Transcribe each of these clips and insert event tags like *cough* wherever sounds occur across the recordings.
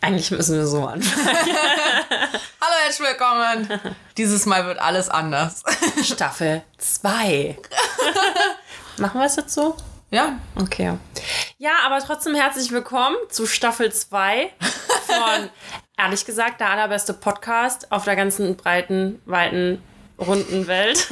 Eigentlich müssen wir so anfangen. *laughs* Hallo, herzlich willkommen. Dieses Mal wird alles anders. Staffel 2. Machen wir es jetzt so? Ja, Okay. Ja, aber trotzdem herzlich willkommen zu Staffel 2 von, ehrlich gesagt, der allerbeste Podcast auf der ganzen breiten, weiten, runden Welt.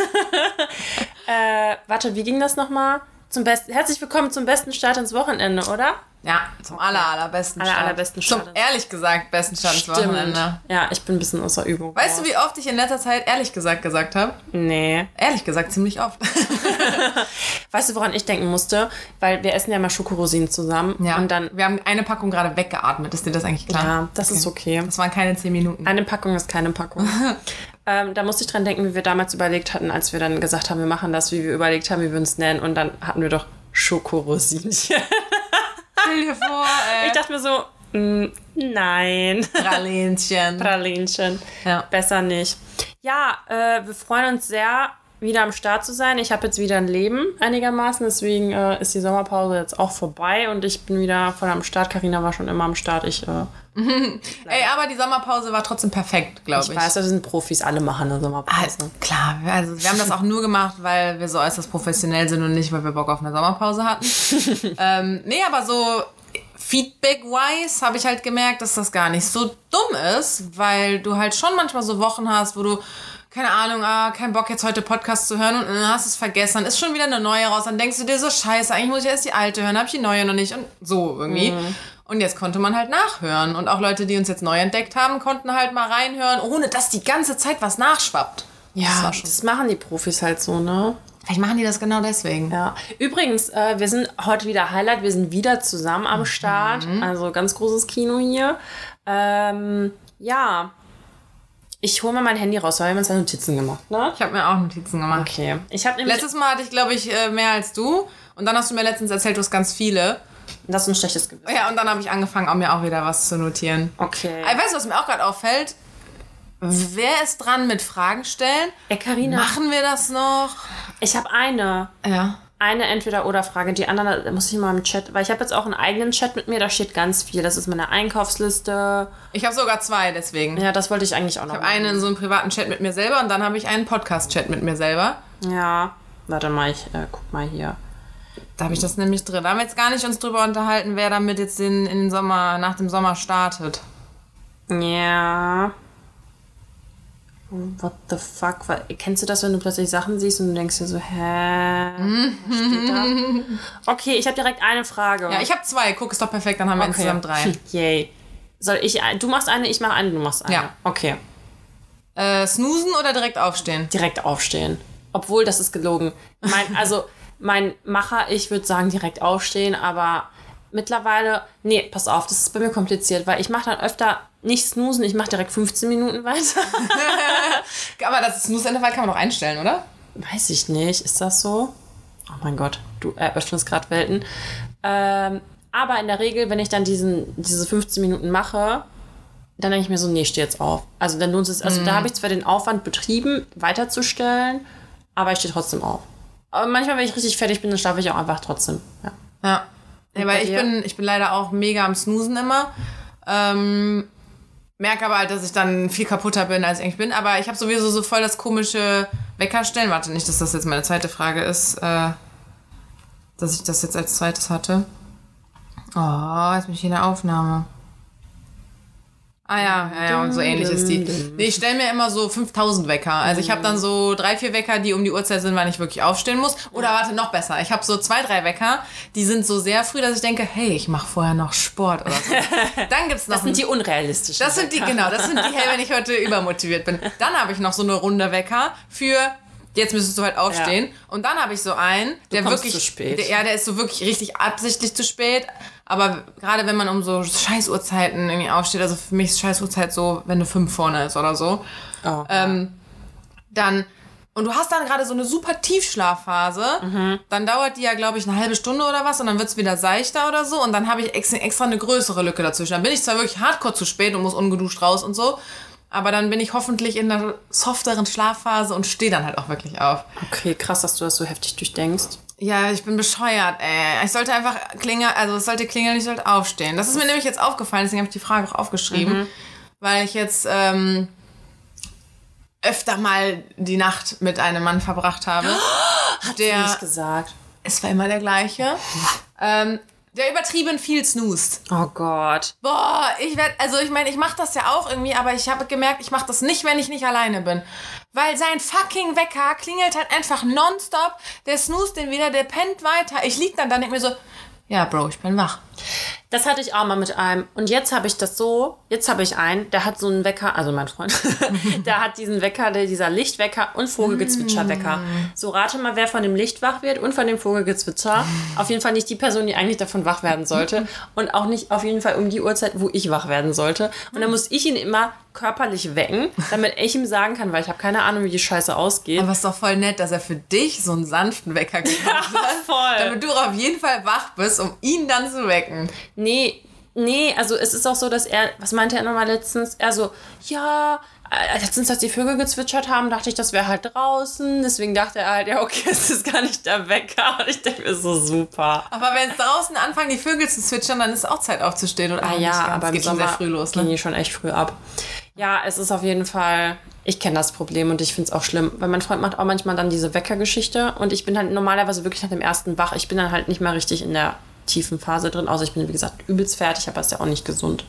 *laughs* äh, warte, wie ging das nochmal? Zum besten, herzlich willkommen zum besten Start ins Wochenende, oder? ja, zum aller, allerbesten Aller, Start. allerbesten Zum Start. ehrlich gesagt besten Start ins Wochenende. Ja, ich bin ein bisschen außer Übung. Weißt du, wie oft ich in letzter Zeit ehrlich gesagt gesagt habe? Nee. Ehrlich gesagt, ziemlich oft. *laughs* *laughs* Weißt du, woran ich denken musste? Weil wir essen ja mal Schokorosinen zusammen. Ja. Und dann, wir haben eine Packung gerade weggeatmet. Ist dir das eigentlich klar? ja, das ist okay. Das waren keine zehn Minuten. Eine Packung ist keine Packung. *laughs* ähm, da musste ich dran denken, wie wir damals überlegt hatten, als wir dann gesagt haben, wir machen das, wie wir überlegt haben, wie wir uns nennen. Und dann hatten wir doch Schokorosinchen. *laughs* Stell dir vor, ey. ich dachte mir so, mm, nein. Pralinchen. Pralinchen. Ja. Besser nicht. Ja, äh, wir freuen uns sehr, wieder am Start zu sein. Ich habe jetzt wieder ein Leben einigermaßen, deswegen äh, ist die Sommerpause jetzt auch vorbei und ich bin wieder voll am Start. Karina war schon immer am Start. Ich, äh, *laughs* Ey, aber die Sommerpause war trotzdem perfekt, glaube ich. ich weiß, das sind Profis, alle machen eine Ah, Sommerpause. klar, also wir haben das auch nur gemacht, weil wir so äußerst professionell sind und nicht, weil wir Bock auf eine Sommerpause hatten. *laughs* ähm, nee, aber so Feedback-wise habe ich halt gemerkt, dass das gar nicht so dumm ist, weil du halt schon manchmal so Wochen hast, wo du, keine Ahnung, ah, kein Bock jetzt heute Podcast zu hören und dann hast es vergessen, dann ist schon wieder eine neue raus, dann denkst du dir so, scheiße, eigentlich muss ich erst die alte hören, habe ich die neue noch nicht und so irgendwie. Und jetzt konnte man halt nachhören und auch Leute, die uns jetzt neu entdeckt haben, konnten halt mal reinhören, ohne dass die ganze Zeit was nachschwappt. Das Ja, schon das machen die Profis halt so, ne? Vielleicht machen die das genau deswegen. Ja. Übrigens, äh, wir sind heute wieder Highlight, wir sind wieder zusammen am Start. Mhm. Also ganz großes Kino hier. Ähm, ja. Ich hole mal mein Handy raus, weil wir haben uns ja Notizen gemacht, ne? Ich habe mir auch Notizen gemacht. Okay. Ich. Letztes Mal hatte ich, glaube ich, äh, mehr als du. Und dann hast du mir letztens erzählt, du hast ganz viele. Das ist ein schlechtes Gewissen. Ja, und dann habe ich angefangen, auch mir auch wieder was zu notieren. Okay. Weißt du, was mir auch gerade auffällt? Wer ist dran mit Fragen stellen? Ey, Carina, Machen wir das noch? ich habe eine. Ja. Eine Entweder-Oder-Frage. Die andere muss ich mal im Chat, weil ich habe jetzt auch einen eigenen Chat mit mir, da steht ganz viel. Das ist meine Einkaufsliste. Ich habe sogar zwei, deswegen. Ich Ja, das wollte ich eigentlich auch noch. habe einen so einen privaten Chat mit mir selber und dann habe ich einen Podcast-Chat mit mir selber. Ja. Warte mal, ich äh, guck mal hier. Da habe ich das nämlich drin. Da haben wir jetzt gar nicht uns drüber unterhalten, wer damit jetzt in, in den Sommer, nach dem Sommer startet. Ja. What the fuck? Kennst du das, wenn du plötzlich Sachen siehst und du denkst dir so, hä? Was steht da? *laughs* Okay, ich habe direkt eine Frage. Ja, ich habe zwei. Guck, ist doch perfekt, dann haben wir insgesamt drei. *laughs* Yay. Soll ich, du machst eine, ich mache eine, du machst eine. Ja. Okay. Äh, snoosen oder direkt aufstehen? Direkt aufstehen. Obwohl, das ist gelogen. Mein, also, mein Macher, ich würde sagen direkt aufstehen, aber mittlerweile, nee, pass auf, das ist bei mir kompliziert, weil ich mache dann öfter nicht snoosen, ich mache direkt 15 Minuten weiter. *laughs* Aber das Snooze-Intervall kann man doch einstellen, oder? Weiß ich nicht. Ist das so? Oh mein Gott, du eröffnest gerade Welten. Ähm, aber in der Regel, wenn ich dann diesen, diese 15 Minuten mache, dann denke ich mir so, nee, steh jetzt auf. Also dann lohnt es, also da habe ich zwar den Aufwand betrieben, weiterzustellen, aber ich stehe trotzdem auf. Aber manchmal, wenn ich richtig fertig bin, dann schlafe ich auch einfach trotzdem. Ja. Ja. ja weil ich dir? bin, ich bin leider auch mega am Snoosen immer. Ähm, merke aber halt, dass ich dann viel kaputter bin, als ich eigentlich bin. Aber ich habe sowieso so voll das komische Weckerstellen. Warte nicht, dass das jetzt meine zweite Frage ist, äh, dass ich das jetzt als zweites hatte. Oh, jetzt bin ich in der Aufnahme. Ah ja, ja, ja, und so ähnlich ist die. Nee, ich stelle mir immer so 5000 Wecker. Also ich habe dann so drei, vier Wecker, die um die Uhrzeit sind, wann ich wirklich aufstehen muss. Oder warte, noch besser. Ich habe so zwei, drei Wecker, die sind so sehr früh, dass ich denke, hey, ich mache vorher noch Sport oder so. *laughs* Dann gibt's noch Das sind die unrealistischen. das sind die, genau, das sind die, hey, wenn ich heute *laughs* übermotiviert bin. Dann habe ich noch so eine Runde Wecker für, jetzt müsstest du halt aufstehen. Und dann habe ich so einen, der wirklich, zu spät. Der, ja, der ist so wirklich richtig absichtlich zu spät. Aber gerade wenn man um so Scheißuhrzeiten irgendwie aufsteht, also für mich ist Scheißuhrzeit so, wenn eine 5 vorne ist oder so, Oh. ähm, dann und du hast dann gerade so eine super Tiefschlafphase, Mhm. dann dauert die ja, glaube ich, eine halbe Stunde oder was und dann wird's wieder seichter oder so und dann habe ich extra, extra eine größere Lücke dazwischen. Dann bin ich zwar wirklich hardcore zu spät und muss ungeduscht raus und so, Aber dann bin ich hoffentlich in einer softeren Schlafphase und stehe dann halt auch wirklich auf. Okay, krass, dass du das so heftig durchdenkst. Ja, ich bin bescheuert, ey. Ich sollte einfach klingeln, also es sollte klingeln, ich sollte aufstehen. Das ist mir nämlich jetzt aufgefallen, deswegen habe ich die Frage auch aufgeschrieben. Weil ich jetzt ähm, öfter mal die Nacht mit einem Mann verbracht habe. *gasps* der, Nicht gesagt. es war immer der gleiche. *laughs* ähm, der übertrieben viel snoost. Oh Gott. Boah, ich werde, also ich meine, ich mache das ja auch irgendwie, aber ich habe gemerkt, ich mache das nicht, wenn ich nicht alleine bin. Weil sein fucking Wecker klingelt halt einfach nonstop. Der snoost den wieder, der pennt weiter. Ich lieg dann da und denk mir so, ja, Bro, ich bin wach. Das hatte ich auch mal mit einem. Und jetzt habe ich das so, jetzt habe ich einen, der hat so einen Wecker, also mein Freund, *laughs* der hat diesen Wecker, der, dieser Lichtwecker und Vogelgezwitscherwecker. So rate mal, wer von dem Licht wach wird und von dem Vogelgezwitscher. Auf jeden Fall nicht die Person, die eigentlich davon wach werden sollte. *laughs* Und auch nicht auf jeden Fall um die Uhrzeit, wo ich wach werden sollte. Und dann muss ich ihn immer körperlich wecken, damit ich ihm sagen kann, weil ich habe keine Ahnung, wie die Scheiße ausgeht. Aber es ist doch voll nett, dass er für dich so einen sanften Wecker *laughs* gemacht hat. voll. Damit du auf jeden Fall wach bist, um ihn dann zu wecken. Nee, nee, also es ist auch so, dass er, was meinte er nochmal letztens? Er so, ja, äh, letztens, als die Vögel gezwitschert haben, dachte ich, das wäre halt draußen. Deswegen dachte er halt, ja, okay, *laughs* es ist gar nicht der Wecker. Und ich denke mir so super. Aber wenn es draußen anfangen, die Vögel zu zwitschern, dann ist auch Zeit aufzustehen. Oder Ah ja, aber es geht schon sehr früh los. Ne? die schon echt früh ab. Ja, es ist auf jeden Fall, ich kenne das Problem und ich finde es auch schlimm, weil mein Freund macht auch manchmal dann diese Weckergeschichte und ich bin halt normalerweise wirklich nach dem ersten wach. Ich bin dann halt nicht mal richtig in der tiefen Phase drin, außer ich bin, wie gesagt, übelst fertig, aber ist ja auch nicht gesund.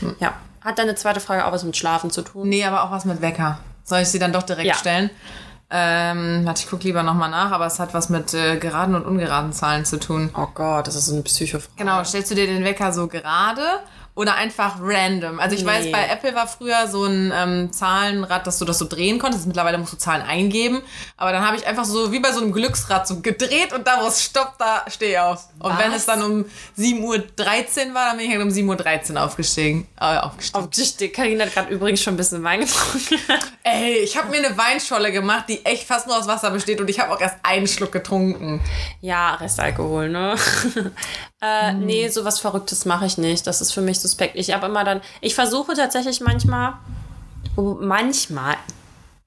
Hm. Ja. Hat deine zweite Frage auch was mit Schlafen zu tun? Nee, aber auch was mit Wecker. Soll ich sie dann doch direkt Ja. stellen? Ähm, warte, ich gucke lieber nochmal nach, aber es hat was mit äh, geraden und ungeraden Zahlen zu tun. Oh Gott, das ist so eine Psychofrage. Genau, stellst du dir den Wecker so gerade oder einfach random? Also ich weiß, Nee. bei Apple war früher so ein ähm, Zahlenrad, dass du das so drehen konntest. Mittlerweile musst du Zahlen eingeben. Aber dann habe ich einfach so wie bei so einem Glücksrad so gedreht und da, wo es stoppt, da stehe ich auf. Und wenn Was? es dann um 7.13 Uhr war, dann bin ich halt um 7.13 Uhr aufgestiegen. Äh, aufgestiegen. Auf dich, Karina hat gerade übrigens schon ein bisschen Wein getrunken. *laughs* Ey, ich habe mir eine Weinscholle gemacht, die echt fast nur aus Wasser besteht und ich habe auch erst einen Schluck getrunken. Ja, Restalkohol, ne? *laughs* äh, Nee, sowas Verrücktes mache ich nicht. Das ist für mich suspekt. Ich habe immer dann, ich versuche tatsächlich manchmal, manchmal,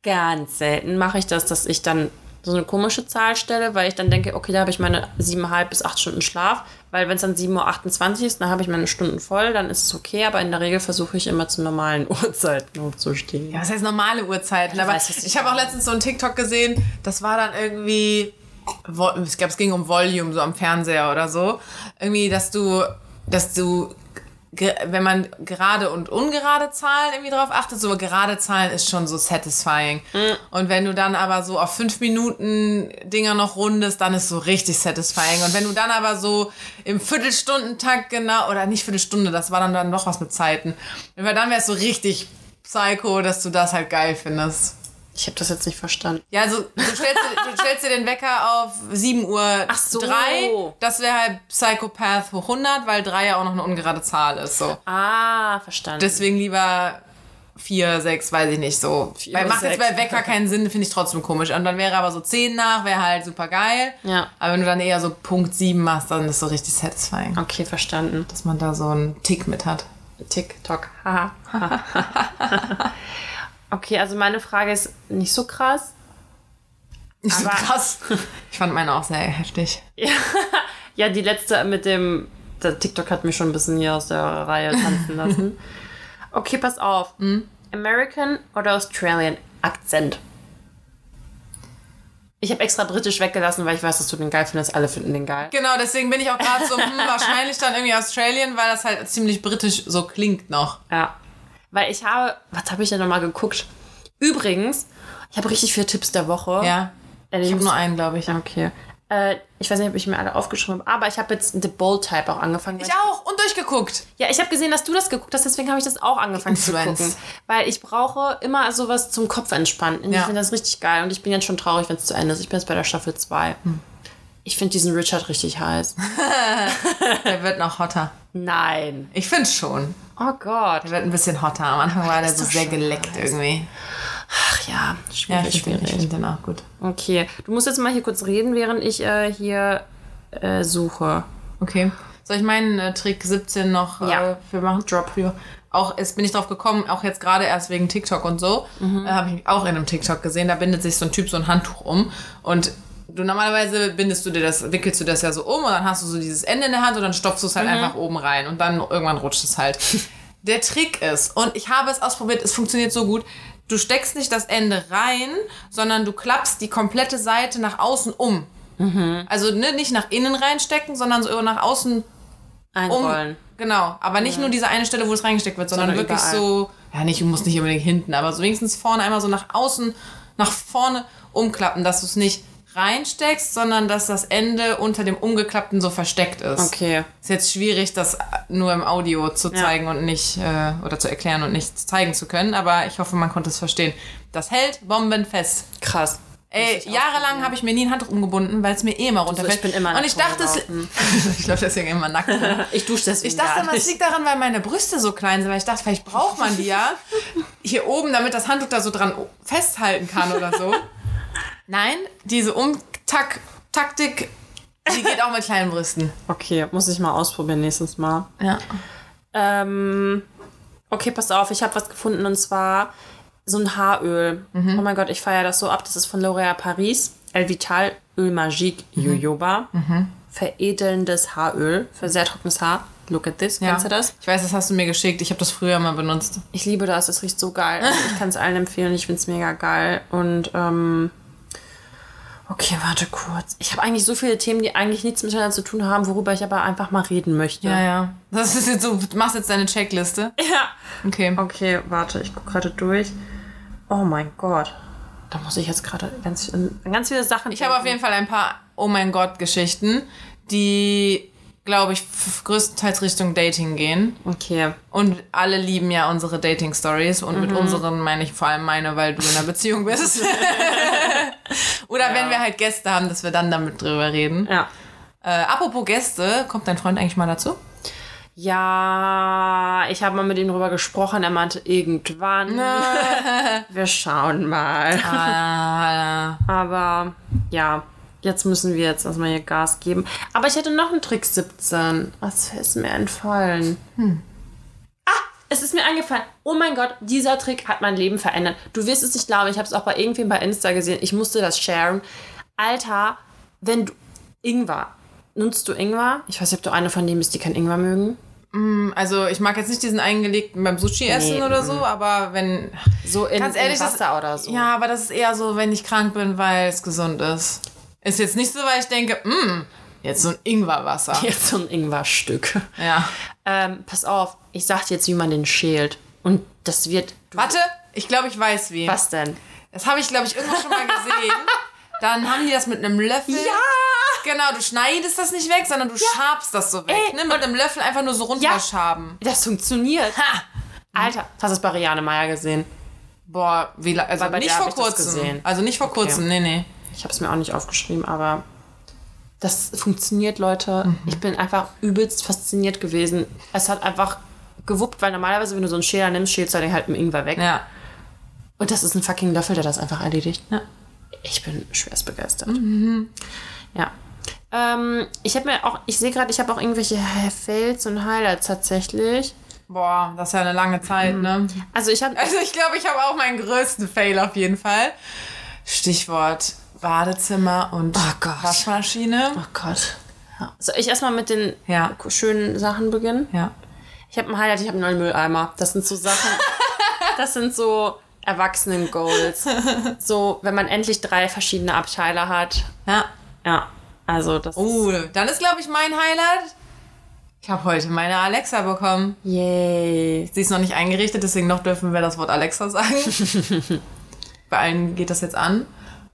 ganz selten mache ich das, dass ich dann so eine komische Zahl stelle, weil ich dann denke, okay, da habe ich meine siebeneinhalb bis acht Stunden Schlaf, weil wenn es dann 7.28 Uhr ist, dann habe ich meine Stunden voll, dann ist es okay, aber in der Regel versuche ich immer *laughs* zu normalen Uhrzeiten aufzustehen. Ja, was heißt normale Uhrzeiten? Ja, Aber weiß, was ich ich habe auch letztens so einen TikTok gesehen, das war dann irgendwie, ich glaube, es ging um Volume, so am Fernseher oder so. Irgendwie, dass du, dass du, wenn man gerade und ungerade Zahlen irgendwie drauf achtet, so gerade Zahlen ist schon so satisfying. Und wenn du dann aber so auf fünf Minuten Dinger noch rundest, dann ist so richtig satisfying. Und wenn du dann aber so im Viertelstundentakt genau, oder nicht Viertelstunde, das war dann, dann noch was mit Zeiten. Weil dann wäre es so richtig psycho, dass du das halt geil findest. Ich habe das jetzt nicht verstanden. Ja, also du stellst, dir- du stellst dir den Wecker auf 7 Uhr Ach so. 3. Das wäre halt Psychopath hoch 100, weil 3 ja auch noch eine ungerade Zahl ist. So. Ah, verstanden. Deswegen lieber 4, 6, weiß ich nicht so. Vier Weil macht jetzt sechs. bei Wecker keinen Sinn, finde ich trotzdem komisch. Und dann wäre aber so 10 nach, wäre halt super geil. Ja. Aber wenn du dann eher so Punkt 7 machst, dann ist so richtig satisfying. okay, verstanden. Dass man da so einen Tick mit hat. TikTok. Haha. Okay, also meine Frage ist nicht so krass. Nicht so krass. *laughs* Ich fand meine auch sehr heftig. *laughs* Ja, die letzte mit dem. Der TikTok hat mich schon ein bisschen hier aus der Reihe tanzen *laughs* lassen. Okay, pass auf. American oder Australian Akzent? Ich habe extra britisch weggelassen, weil ich weiß, dass du den geil findest. Alle finden den geil. Genau, deswegen bin ich auch gerade so, hm, wahrscheinlich dann irgendwie Australian, weil das halt ziemlich britisch so klingt noch. Ja. Weil ich habe. Was habe ich denn nochmal geguckt? Übrigens, ich habe richtig viele Tipps der Woche. Ja. Äh, Ich habe nur einen, glaube ich. Okay. Äh, ich weiß nicht, ob ich mir alle aufgeschrieben habe, aber ich habe jetzt The Bold Type auch angefangen. Ich auch und durchgeguckt. Ja, ich habe gesehen, dass du das geguckt hast, deswegen habe ich das auch angefangen zu Influence. gucken. Weil ich brauche immer sowas zum Kopf entspannen. Und Ja. Ich finde das richtig geil und ich bin jetzt schon traurig, wenn es zu Ende ist. Ich bin jetzt bei der Staffel 2. Hm. Ich finde diesen Richard richtig heiß. *laughs* Der wird noch hotter. Nein. Ich finde schon. Oh Gott. Der wird ein bisschen hotter. Am Anfang war der so sehr geleckt heiß. irgendwie. Ach ja, Ja, schwierig, ich finde schwierig. find den auch gut. Okay, du musst jetzt mal hier kurz reden, während ich äh, hier äh, suche. Okay. Soll ich meinen äh, Trick 17 noch Ja. äh, für machen? Drop. Ja. Auch jetzt bin ich drauf gekommen, auch jetzt gerade erst wegen TikTok und so, äh, habe ich auch in einem TikTok gesehen, da bindet sich so ein Typ so ein Handtuch um und du normalerweise bindest du dir das, wickelst du das ja so um und dann hast du so dieses Ende in der Hand und dann stopfst du es halt einfach oben rein und dann irgendwann rutscht es halt. *laughs* Der Trick ist, und ich habe es ausprobiert, es funktioniert so gut, du steckst nicht das Ende rein, sondern du klappst die komplette Seite nach außen um. Also ne, nicht nach innen reinstecken, sondern so nach außen um. Einrollen. Genau, aber nicht nur diese eine Stelle, wo es reingesteckt wird, sondern, Sondern wirklich überall. so, ja nicht, du musst nicht unbedingt hinten, aber so wenigstens vorne einmal so nach außen, nach vorne umklappen, dass du es nicht reinsteckst, sondern dass das Ende unter dem umgeklappten so versteckt ist. Okay. Ist jetzt schwierig, das nur im Audio zu zeigen und nicht, äh, oder zu erklären und nicht zeigen zu können, aber ich hoffe, man konnte es verstehen. Das hält bombenfest. Krass. Ey, jahrelang habe ich mir nie ein Handtuch umgebunden, weil es mir eh immer runterfällt. ich bin immer Und nackt ich dachte, es, *laughs* ich glaube deswegen immer nackt. rum. *laughs* Ich dusche deswegen Ich dachte nicht. liegt daran, weil meine Brüste so klein sind, weil ich dachte, vielleicht braucht man die ja *laughs* hier oben, damit das Handtuch da so dran festhalten kann oder so. Nein, diese Umtaktik, die geht auch mit kleinen Brüsten. Okay, muss ich mal ausprobieren nächstes Mal. Ja. Ähm, okay, pass auf, ich habe was gefunden und zwar so ein Haaröl. Mhm. Oh mein Gott, ich feiere das so ab. Das ist von L'Oréal Paris. El Vital Öl Magique Mhm. Jojoba. Veredelndes Haaröl für sehr trockenes Haar. Look at this. ja. Kennst du das? Ich weiß, das hast du mir geschickt. Ich habe das früher mal benutzt. Ich liebe das. Es riecht so geil. Also ich kann es allen empfehlen. Ich finde es mega geil. Und ähm, okay, warte kurz. Ich habe eigentlich so viele Themen, die eigentlich nichts miteinander zu tun haben, worüber ich aber einfach mal reden möchte. Ja, ja. Das ist jetzt so, du machst jetzt deine Checkliste. *laughs* ja. Okay. Okay, warte, ich gucke gerade durch. Oh mein Gott. Da muss ich jetzt gerade ganz, ganz viele Sachen. Ich habe auf jeden Fall ein paar Oh mein Gott Geschichten, die, glaube ich, größtenteils Richtung Dating gehen. Okay. Und alle lieben ja unsere Dating-Stories. Und Mhm. mit unseren meine ich vor allem meine, weil du in einer Beziehung bist. *laughs* Oder wenn wir halt Gäste haben, dass wir dann damit drüber reden. Ja. Äh, apropos Gäste, kommt dein Freund eigentlich mal dazu? Ja, ich habe mal mit ihm drüber gesprochen. Er meinte irgendwann. *laughs* wir schauen mal. Ah, Aber ja, jetzt müssen wir jetzt erstmal hier Gas geben. Aber ich hätte noch einen Trick 17. Was ist mir entfallen? Ah, es ist mir eingefallen. Oh mein Gott, dieser Trick hat mein Leben verändert. Du wirst es nicht glauben, ich habe es auch bei irgendwem bei Insta gesehen. Ich musste das sharen. Alter, wenn du. Ingwer. Nutzt du Ingwer? Ich weiß nicht, ob du eine von denen bist, die kein Ingwer mögen. also ich mag jetzt nicht diesen eingelegten beim Sushi essen Nee, oder so, aber wenn... So in, Ganz ehrlich, in das- Wasser oder so. Ja, aber das ist eher so, wenn ich krank bin, weil es gesund ist. Ist jetzt nicht so, weil ich denke, mh, jetzt so ein Ingwerwasser. *laughs* Jetzt so ein Ingwerstück. Ja. Ähm, pass auf, ich sag dir jetzt, wie man den schält. Und das wird. Warte, ich glaube, ich weiß wie. Was denn? Das habe ich, glaube ich, irgendwo schon mal gesehen. *laughs* Dann haben die das mit einem Löffel. Genau, du schneidest das nicht weg, sondern du schabst das so weg. Ey, ne? Mit einem Löffel einfach nur so runterschaben. Das funktioniert. Ha! Alter, hast du es bei Riane Meier gesehen? Boah, wie la- also bei nicht vor kurzem. Also nicht vor kurzem, nee, nee. Ich habe es mir auch nicht aufgeschrieben, aber das funktioniert, Leute. Ich bin einfach übelst fasziniert gewesen. Es hat einfach gewuppt, weil normalerweise, wenn du so einen Schäler nimmst, schälst du den halt mit Ingwer weg. Ja. Und das ist ein fucking Löffel, der das einfach erledigt. Ja. Ich bin schwerst begeistert. Ja. Ähm, ich habe mir auch, ich sehe gerade, ich habe auch irgendwelche Fails und Highlights tatsächlich. Boah, das ist ja eine lange Zeit, ne? Also ich habe, Also ich glaube, ich habe auch meinen größten Fail auf jeden Fall. Stichwort Badezimmer und Oh Gott. Waschmaschine. oh Gott. Ja. Soll ich erstmal mit den Ja. schönen Sachen beginnen? Ja. Ich habe ein Highlight, ich habe einen neuen Mülleimer. Das sind so Sachen, *laughs* das sind so Erwachsenen-Goals. So, wenn man endlich drei verschiedene Abteile hat. Ja. Ja, also das Uh, dann ist, glaube ich, mein Highlight. Ich habe heute meine Alexa bekommen. Yay. Sie ist noch nicht eingerichtet, deswegen noch dürfen wir das Wort Alexa sagen. *laughs* Bei allen geht das jetzt an.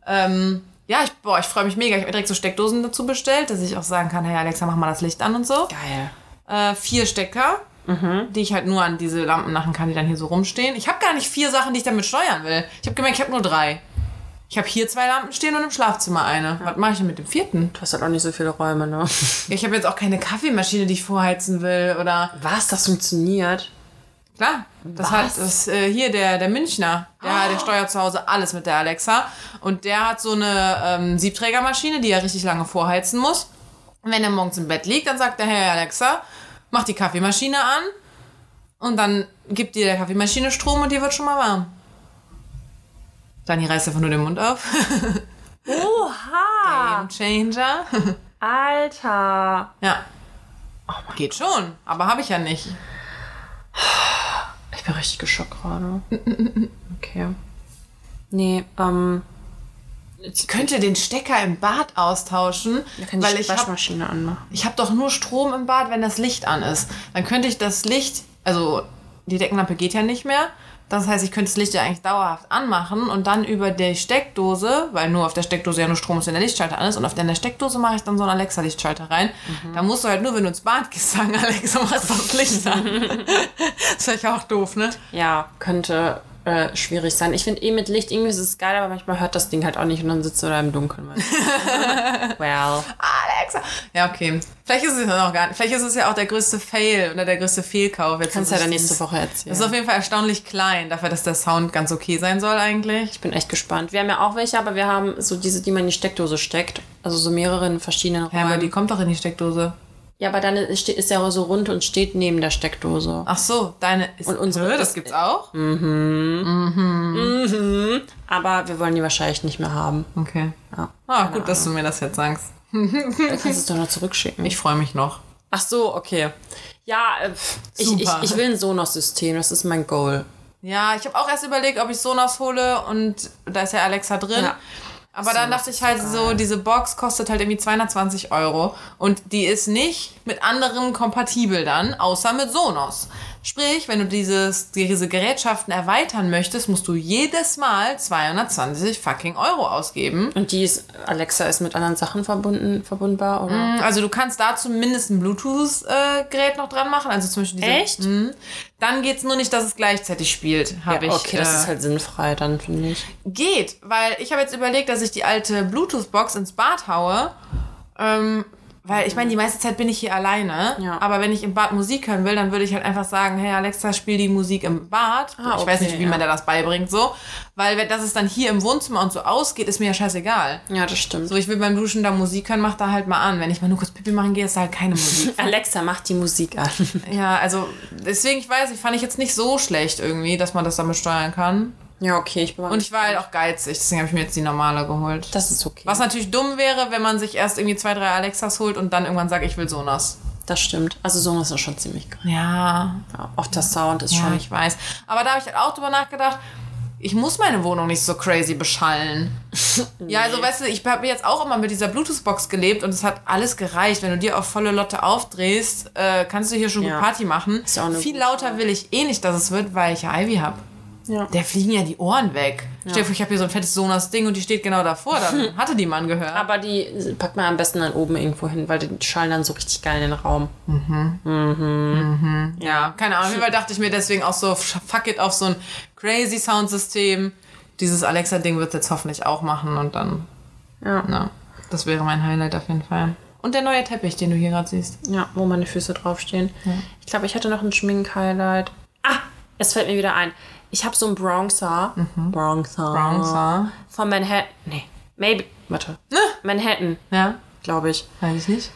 Ähm, ja, ich, boah, ich freue mich mega. Ich habe direkt so Steckdosen dazu bestellt, dass ich auch sagen kann, hey Alexa, mach mal das Licht an und so. Geil. Äh, vier Stecker, die ich halt nur an diese Lampen machen kann, die dann hier so rumstehen. Ich habe gar nicht vier Sachen, die ich damit steuern will. Ich habe gemerkt, ich habe nur drei. Ich habe hier zwei Lampen stehen und im Schlafzimmer eine. Was mache ich denn mit dem vierten? Du hast halt auch nicht so viele Räume, ne? Ich habe jetzt auch keine Kaffeemaschine, die ich vorheizen will oder Was? Das funktioniert? Klar, das Was? hat das, äh, hier der, der Münchner, der, der steuert zu Hause alles mit der Alexa. Und der hat so eine ähm, Siebträgermaschine, die er richtig lange vorheizen muss. Und wenn er morgens im Bett liegt, dann sagt er, hey Alexa, mach die Kaffeemaschine an und dann gibt dir der Kaffeemaschine Strom und dir wird schon mal warm. Dani reißt einfach nur den Mund auf. *laughs* Oha! Game Changer. Alter! ja. Geht schon, aber habe ich ja nicht. *sighs* Ich bin richtig geschockt gerade. *laughs* Okay. Nee, ähm. Ich könnte den Stecker im Bad austauschen, Da kann weil ich habe Waschmaschine anmachen. ich hab doch nur Strom im Bad, wenn das Licht an ist. Dann könnte ich das Licht, also die Deckenlampe geht ja nicht mehr. Das heißt, ich könnte das Licht ja eigentlich dauerhaft anmachen und dann über die Steckdose, weil nur auf der Steckdose ja nur Strom ist, wenn der Lichtschalter an ist, und auf der Steckdose mache ich dann so einen Alexa-Lichtschalter rein. Da musst du halt nur, wenn du ins Bad gehst, sagen, *laughs* Alexa, mach doch das Licht an. *laughs* das wäre ja auch doof, ne? Ja, könnte äh, schwierig sein. Ich finde eh mit Licht irgendwie ist es geil, aber manchmal hört das Ding halt auch nicht und dann sitzt du da im Dunkeln. *laughs* well. Alexa. Ja, okay. Vielleicht ist es ja noch gar nicht. Vielleicht ist es ja auch der größte Fail oder der größte Fehlkauf. Jetzt Kannst du ja dann nächste Woche erzählen. Das ist auf jeden Fall erstaunlich klein, dafür, dass der Sound ganz okay sein soll eigentlich. Ich bin echt gespannt. Wir haben ja auch welche, aber wir haben so diese, die man in die Steckdose steckt. Also so mehrere in verschiedenen Ja, aber Räumen. die kommt doch in die Steckdose. Ja, aber dann ist, ist ja so rund und steht neben der Steckdose. Ach so, deine ist. Und unsere das ist- gibt's auch? Aber wir wollen die wahrscheinlich nicht mehr haben. Okay. Ja. Ah, gut, dass du mir das jetzt sagst. Du kannst es doch noch zurückschicken. Ich freue mich noch. Ach so, okay. Ja, äh, ich, ich, ich will ein Sonos-System. Das ist mein Goal. Ja, ich habe auch erst überlegt, ob ich Sonos hole und da ist ja Alexa drin. Ja. Aber dann Sonos dachte ich halt so so, diese Box kostet halt irgendwie 220 Euro und die ist nicht mit anderen kompatibel dann, außer mit Sonos. Sprich, wenn du dieses, diese Gerätschaften erweitern möchtest, musst du jedes Mal 220 fucking Euro ausgeben. Und die ist, Alexa ist mit anderen Sachen verbunden, verbundbar, oder? Also du kannst da zumindest ein Bluetooth-Gerät noch dran machen. Also zum Beispiel diese, Echt? Mhm. Dann geht's nur nicht, dass es gleichzeitig spielt, habe ich. okay, das äh, ist halt sinnfrei dann, finde ich. Geht, weil ich habe jetzt überlegt, dass ich die alte Bluetooth-Box ins Bad haue. Ähm, weil ich meine, die meiste Zeit bin ich hier alleine. Ja. Aber wenn ich im Bad Musik hören will, dann würde ich halt einfach sagen, hey Alexa, spiel die Musik im Bad. Ah, ich weiß okay, nicht, wie ja. man da das beibringt so. Weil wenn- dass es dann hier im Wohnzimmer und so ausgeht, ist mir ja scheißegal. Ja, das stimmt. So, ich will beim Duschen da Musik hören, mach da halt mal an. Wenn ich mal nur kurz Pipi machen gehe, ist da halt keine Musik. *laughs* Alexa, mach die Musik an. ja, also deswegen, ich weiß, ich fand ich jetzt nicht so schlecht irgendwie, dass man das damit steuern kann. Ja, okay, ich bin Und ich war halt auch geizig, deswegen habe ich mir jetzt die normale geholt. Das ist okay. Was natürlich dumm wäre, wenn man sich erst irgendwie zwei, drei Alexas holt und dann irgendwann sagt, ich will Sonos. Das stimmt. Also Sonos ist schon ziemlich geil. Ja, Ja, auch der Sound ist ja, schon. ich weiß. Aber da habe ich halt auch drüber nachgedacht, ich muss meine Wohnung nicht so crazy beschallen. *laughs* Ja, also weißt du, ich habe jetzt auch immer mit dieser Bluetooth-Box gelebt und es hat alles gereicht. Wenn du dir auf volle Lotte aufdrehst, äh, kannst du hier schon Ja. gut Party machen. Ist auch eine Viel lauter will ich eh nicht, dass es wird, weil ich ja Ivy habe. Ja. Der fliegen ja die Ohren weg. Stell dir vor, ich habe hier so ein fettes Sonos-Ding und die steht genau davor. Dann *laughs* hatte die man gehört. Aber die packt man am besten dann oben irgendwo hin, weil die schallen dann so richtig geil in den Raum. Ja, keine Ahnung. Auf jeden Fall dachte ich mir deswegen auch so, fuck it auf so ein crazy Soundsystem. Dieses Alexa-Ding wird jetzt hoffentlich auch machen und dann, Ja. na, das wäre mein Highlight auf jeden Fall. Und der neue Teppich, den du hier gerade siehst. Ja, wo meine Füße draufstehen. Ich glaube, ich hatte noch ein Schmink-Highlight. Ah, es fällt mir wieder ein. Ich habe so einen Bronzer. Bronzer. Bronzer. Von Manhattan. Nee, maybe. Warte. Manhattan, Ja, glaube ich. weiß ich nicht.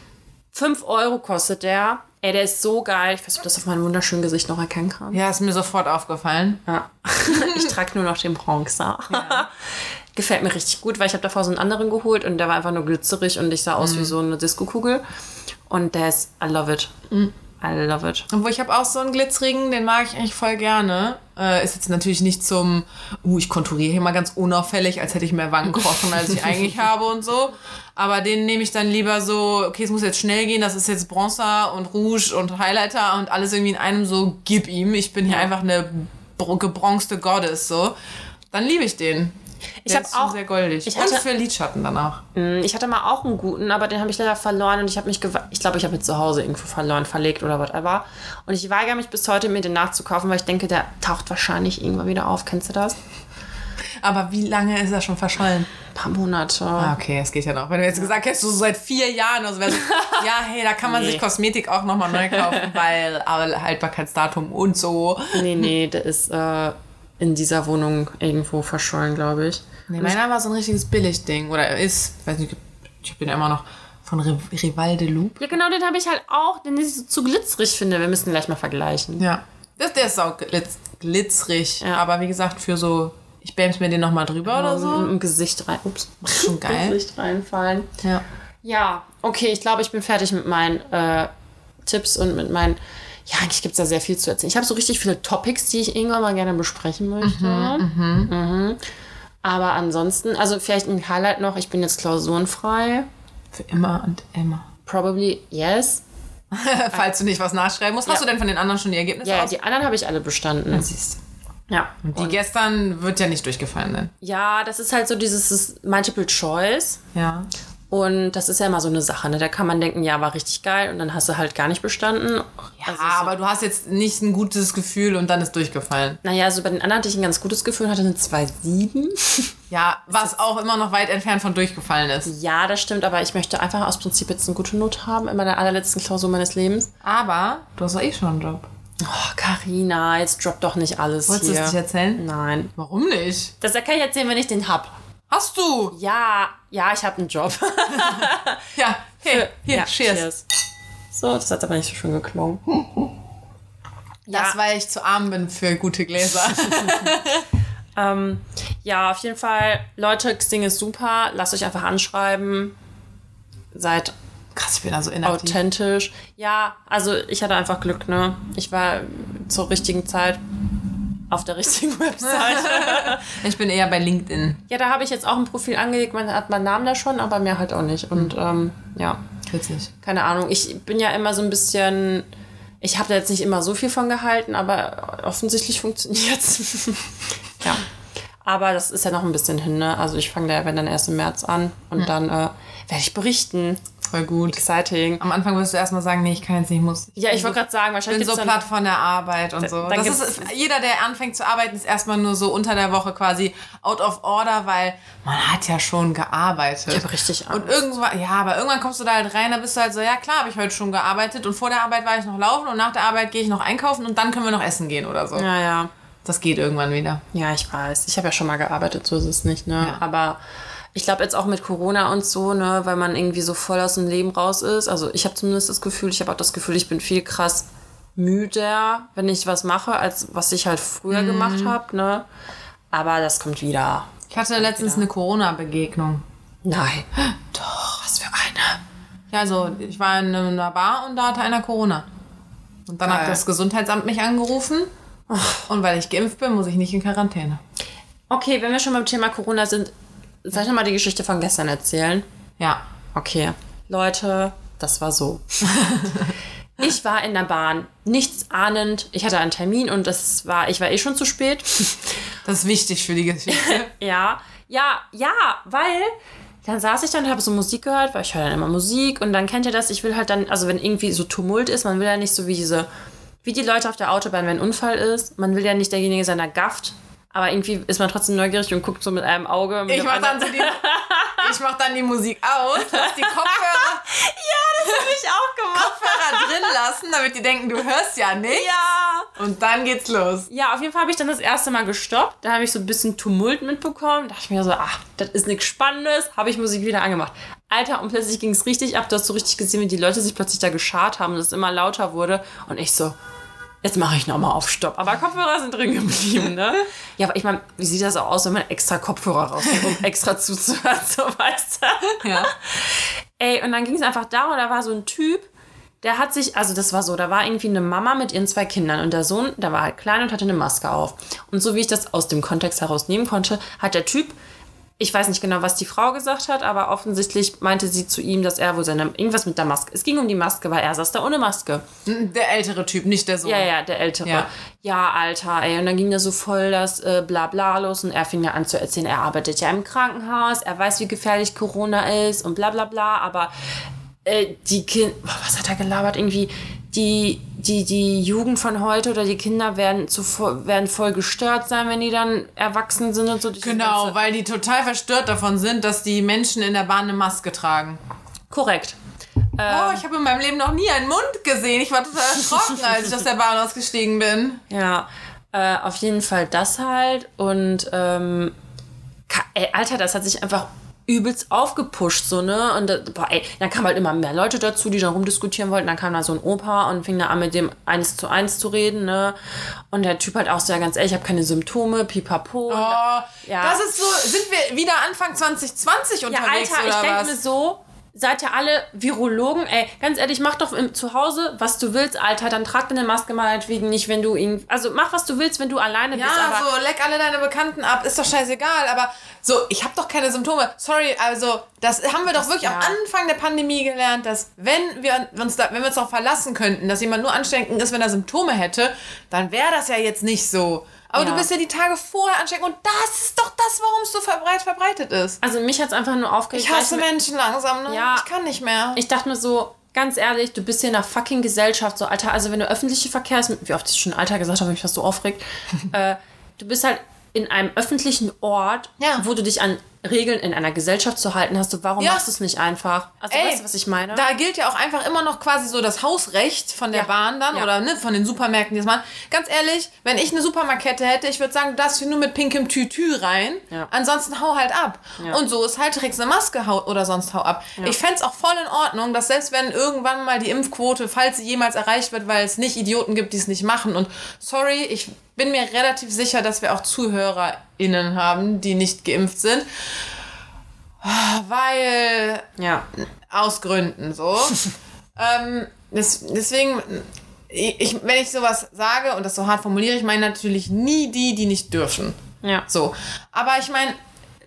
5 Euro kostet der. Ey, der ist so geil. Ich weiß nicht, ob du das auf meinem wunderschönen Gesicht noch erkennen kann. Ja, ist mir sofort aufgefallen. Ja. *laughs* ich trage nur noch den Bronzer. *laughs* Gefällt mir richtig gut, weil ich habe davor so einen anderen geholt und der war einfach nur glitzerig und ich sah aus wie so eine Disco-Kugel. Und der ist, I love it. I love it. Obwohl ich habe auch so einen Glitzrigen, den mag ich eigentlich voll gerne. Äh, ist jetzt natürlich nicht zum, uh, ich konturiere hier mal ganz unauffällig, als hätte ich mehr Wangenkrochen, als ich *laughs* eigentlich habe und so. Aber den nehme ich dann lieber so, okay, es muss jetzt schnell gehen, das ist jetzt Bronzer und Rouge und Highlighter und alles irgendwie in einem so, gib ihm. Ich bin hier Ja. einfach eine br- gebronzte Goddess, so. Dann liebe ich den. Ich Der hab ist schon auch- sehr goldig. ich und hatte- für Lidschatten dann auch. Mm, Ich hatte mal auch einen guten, aber den habe ich leider verloren und ich habe mich ich glaube, ich habe ihn zu Hause irgendwo verloren, verlegt oder whatever. Und ich weigere mich bis heute, mir den nachzukaufen, weil ich denke, der taucht wahrscheinlich irgendwann wieder auf. Kennst du das? Aber wie lange ist er schon verschollen? Ein paar Monate. Ah, okay, es geht ja noch. Wenn du jetzt gesagt hättest, so seit vier Jahren, also wär's, *laughs* ja, hey, da kann man Nee. sich Kosmetik auch nochmal neu kaufen, *laughs* weil Haltbarkeitsdatum und so. Nee, nee, der ist äh, in dieser Wohnung irgendwo verschollen, glaube ich. Nee, meiner war so ein richtiges Billigding. Oder er ist, weiß nicht, ich bin ja immer noch Von Rival de Loup? Ja, genau, den habe ich halt auch, den ich so zu glitzerig finde. Wir müssen gleich mal vergleichen. Ja. Das, der ist auch glitz, glitzerig. Ja. Aber wie gesagt, für so, ich bäms mir den nochmal drüber oder so. Im, Im Gesicht rein. Ups. Schon geil. Gesicht reinfallen. Ja. Ja, okay, ich glaube, ich bin fertig mit meinen äh, Tipps und mit meinen. Ja, eigentlich gibt es da sehr viel zu erzählen. Ich habe so richtig viele Topics, die ich irgendwann mal gerne besprechen möchte. Mhm, Aber ansonsten, also vielleicht ein Highlight noch, ich bin jetzt klausurenfrei. Für immer und immer. Probably yes. *laughs* Falls du nicht was nachschreiben musst. Hast Ja. du denn von den anderen schon die Ergebnisse Ja, aus? die anderen habe ich alle bestanden. Siehst Ja. du. Die gestern wird ja nicht durchgefallen sein. Ja, das ist halt so dieses das Multiple Choice. Ja. Und das ist ja immer so eine Sache, ne? Da kann man denken, ja, war richtig geil und dann hast du halt gar nicht bestanden. Ja, Also so- aber du hast jetzt nicht ein gutes Gefühl und dann ist durchgefallen. Naja, also bei den anderen hatte ich ein ganz gutes Gefühl, hatte eine 2,7. *laughs* Ja, was auch immer noch weit entfernt von durchgefallen ist. Ja, das stimmt, aber ich möchte einfach aus Prinzip jetzt eine gute Note haben in meiner allerletzten Klausur meines Lebens. Aber du hast doch eh schon einen Job. Oh, Carina, jetzt drop doch nicht alles Wolltest du hier. es nicht erzählen? Nein. Warum nicht? Das kann ich erzählen, wenn ich den hab. Hast du? Ja, ja, ich habe einen Job. *laughs* Ja, hey, hier, ja, cheers. So, das hat aber nicht so schön geklungen. *laughs* Das, weil ich zu arm bin für gute Gläser. *laughs* Ähm, ja, auf jeden Fall, Leute, Xing ist super. Lasst euch einfach anschreiben. Seid Krass, ich bin da so inaktiv. authentisch. Ja, also ich hatte einfach Glück, ne? Ich war zur richtigen Zeit auf der richtigen Website. *laughs* Ich bin eher bei LinkedIn. ja, da habe ich jetzt auch ein Profil angelegt. Man hat meinen Namen da schon, aber mehr halt auch nicht. Und ähm, ja, Witzig. keine Ahnung. Ich bin ja immer so ein bisschen. Ich habe da jetzt nicht immer so viel von gehalten, aber offensichtlich *laughs* funktioniert es. ja. Aber das ist ja noch ein bisschen hin, ne? Also ich fange da ja, wenn dann erst im März an und dann äh, werde ich berichten. Voll gut. Exciting. Am Anfang wirst du erstmal sagen, nee, ich kann jetzt nicht, muss. Ja, ich wollte gerade sagen, Ich wahrscheinlich bin so platt von der Arbeit und so. Das ist, jeder, der anfängt zu arbeiten, ist erstmal nur so unter der Woche quasi out of order, weil man hat ja schon gearbeitet. Ich hab richtig Angst. Und irgendwann, ja, aber irgendwann kommst du da halt rein, da bist du halt so, ja klar, habe ich heute schon gearbeitet und vor der Arbeit war ich noch laufen und nach der Arbeit gehe ich noch einkaufen und dann können wir noch essen gehen oder so. Ja, ja. Das geht irgendwann wieder. Ja, ich weiß. Ich habe ja schon mal gearbeitet, so ist es nicht, ne? Ja. Aber ich glaube jetzt auch mit Corona und so, ne, weil man irgendwie so voll aus dem Leben raus ist. Also ich habe zumindest das Gefühl, ich habe auch das Gefühl, ich bin viel krass müder, wenn ich was mache, als was ich halt früher gemacht habe, ne? Aber das kommt wieder. Ich hatte letztens eine Corona-Begegnung. Nein. *gasps* Doch. Was für eine. Ja, also ich war in einer Bar und da hatte einer Corona. Und dann Geil. hat das Gesundheitsamt mich angerufen. Und weil ich geimpft bin, muss ich nicht in Quarantäne. Okay, wenn wir schon beim Thema Corona sind, soll ich noch mal die Geschichte von gestern erzählen? Ja. Okay, Leute, das war so. *laughs* ich war in der Bahn, nichts ahnend. Ich hatte einen Termin und das war, ich war eh schon zu spät. *laughs* Das ist wichtig für die Geschichte. *laughs* ja, ja, ja, weil dann saß ich dann und habe so Musik gehört, weil ich höre dann immer Musik und dann kennt ihr das, ich will halt dann, also wenn irgendwie so Tumult ist, man will ja nicht so wie diese, wie die Leute auf der Autobahn, wenn ein Unfall ist, man will ja nicht derjenige sein, der gafft, aber irgendwie ist man trotzdem neugierig und guckt so mit einem Auge. Mit Ich mach anderen- dann so die, ich mach dann die Musik aus, lass die Kopfhörer, *laughs* hab ich auch gemacht. Kopfhörer drin lassen, damit die denken, du hörst ja nicht. Ja. Und dann geht's los. Ja, auf jeden Fall habe ich dann das erste Mal gestoppt. Da habe ich so ein bisschen Tumult mitbekommen. Da dachte ich mir so, ach, das ist nichts Spannendes. Habe ich Musik wieder angemacht. Alter, und plötzlich ging es richtig ab. Du hast so richtig gesehen, wie die Leute sich plötzlich da geschart haben und es immer lauter wurde. Und ich so, jetzt mache ich nochmal auf Stopp. Aber Kopfhörer sind drin geblieben, ne? *laughs* Ja, aber ich meine, wie sieht das auch aus, wenn man extra Kopfhörer rausnimmt, um extra zuzuhören, so weißt du? Ja. *laughs* Ey, und dann ging es einfach darum, da war so ein Typ, der hat sich, also das war so, da war irgendwie eine Mama mit ihren zwei Kindern und der Sohn, der war halt klein und hatte eine Maske auf. Und so wie ich das aus dem Kontext heraus nehmen konnte, hat der Typ, ich weiß nicht genau, was die Frau gesagt hat, aber offensichtlich meinte sie zu ihm, dass er wohl seine, irgendwas mit der Maske, es ging um die Maske, weil er saß da ohne Maske. Der ältere Typ, nicht der Sohn. Ja, ja, der Ältere. Ja. Ja, Alter, ey. Und dann ging da so voll das äh, Blabla los und er fing ja an zu erzählen, er arbeitet ja im Krankenhaus, er weiß, wie gefährlich Corona ist und bla bla bla, aber äh, die Kinder, was hat er gelabert? Irgendwie, die, die, die Jugend von heute oder die Kinder werden, zu, werden voll gestört sein, wenn die dann erwachsen sind und so. Genau, ganze- weil die total verstört davon sind, dass die Menschen in der Bahn eine Maske tragen. Korrekt. oh, ich habe in meinem Leben noch nie einen Mund gesehen. Ich war total *laughs* erschrocken, als ich aus der Bahn ausgestiegen bin. Ja, äh, auf jeden Fall das halt. Und ähm, ey, Alter, das hat sich einfach übelst aufgepusht, so, ne? Und da- boah, ey, dann kamen halt immer mehr Leute dazu, die dann rumdiskutieren wollten. Dann kam da so ein Opa und fing da an, mit dem eins zu eins zu reden, ne? Und der Typ halt auch so, ja, ganz ehrlich, ich habe keine Symptome, pipapo. Oh, Ja. Das ist so, sind wir wieder Anfang 2020 Ja, unterwegs Alter, ich oder denke was? mir so, seid ihr alle Virologen? Ey, ganz ehrlich, mach doch im, zu Hause, was du willst, Alter. Dann trag deine Maske meinetwegen nicht, wenn du ihn. Also mach, was du willst, wenn du alleine Ja, bist. Aber so, leck alle deine Bekannten ab, ist doch scheißegal, aber so, ich habe doch keine Symptome. Sorry, also, das haben wir doch wirklich am ja. Anfang der Pandemie gelernt, dass wenn wir uns da, wenn wir uns darauf verlassen könnten, dass jemand nur ansteckend ist, wenn er Symptome hätte, dann wäre das ja jetzt nicht so. Aber Ja. du bist ja die Tage vorher ansteckend und das ist doch das, warum es so verbreit verbreitet ist. also mich hat's einfach nur aufgeregt. Ich hasse mir- Menschen langsam, ne? Ja. Ich kann nicht mehr. Ich dachte mir so, ganz ehrlich, du bist hier in einer fucking Gesellschaft, so Alter, also wenn du öffentliche Verkehrs... Wie oft ich schon Alter gesagt habe, mich das so aufregt. *laughs* äh, du bist halt in einem öffentlichen Ort, Ja. wo du dich an Regeln in einer Gesellschaft zu halten hast. Du, warum Ja. machst du es nicht einfach? Also Ey, weißt du, was ich meine? Da gilt ja auch einfach immer noch quasi so das Hausrecht von der Ja. Bahn dann Ja. oder ne, von den Supermärkten, die das machen. Ganz ehrlich, wenn ich eine Supermarktkette hätte, ich würde sagen, du darfst hier nur mit pinkem Tütü rein. Ansonsten hau halt ab. Und so ist halt, trägst eine Maske hau oder sonst hau ab. Ich fänd's auch voll in Ordnung, dass selbst wenn irgendwann mal die Impfquote, falls sie jemals erreicht wird, weil es nicht Idioten gibt, die es nicht machen. Und sorry, ich bin mir relativ sicher, dass wir auch ZuhörerInnen haben, die nicht geimpft sind. Weil ja. aus Gründen so. *laughs* ähm, des, deswegen, ich, wenn ich sowas sage und das so hart formuliere, ich meine natürlich nie die, die nicht dürfen. Ja. So. Aber ich meine,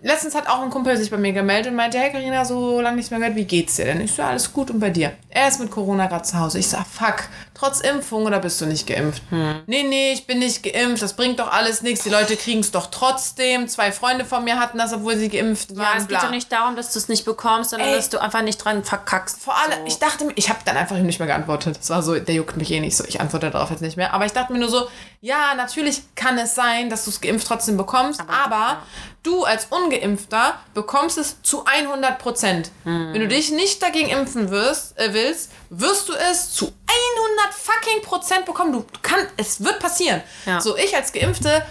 letztens hat auch ein Kumpel sich bei mir gemeldet und meinte, hey Carina, so lange nichts mehr gehört, wie geht's dir denn? Ich so, alles gut und bei dir? Er ist mit Corona gerade zu Hause. Ich so, ah, fuck, trotz Impfung oder bist du nicht geimpft? Nee, nee, ich bin nicht geimpft, das bringt doch alles nichts, die Leute kriegen es doch trotzdem. Zwei Freunde von mir hatten das, obwohl sie geimpft waren. Ja, es geht bla. doch nicht darum, dass du es nicht bekommst, sondern Ey. dass du einfach nicht dran verkackst. Vor allem, so. ich dachte mir, ich habe dann einfach nicht mehr geantwortet. Es war so, der juckt mich eh nicht so, ich antworte darauf jetzt nicht mehr. Aber ich dachte mir nur so, ja, natürlich kann es sein, dass du es geimpft trotzdem bekommst, aber, du als Ungeimpfter bekommst es zu 100 Prozent. Hm. Wenn du dich nicht dagegen impfen wirst, äh, willst, wirst du es zu 100 fucking Prozent bekommen. Du kannst, es wird passieren. Ja. So, ich als Geimpfte,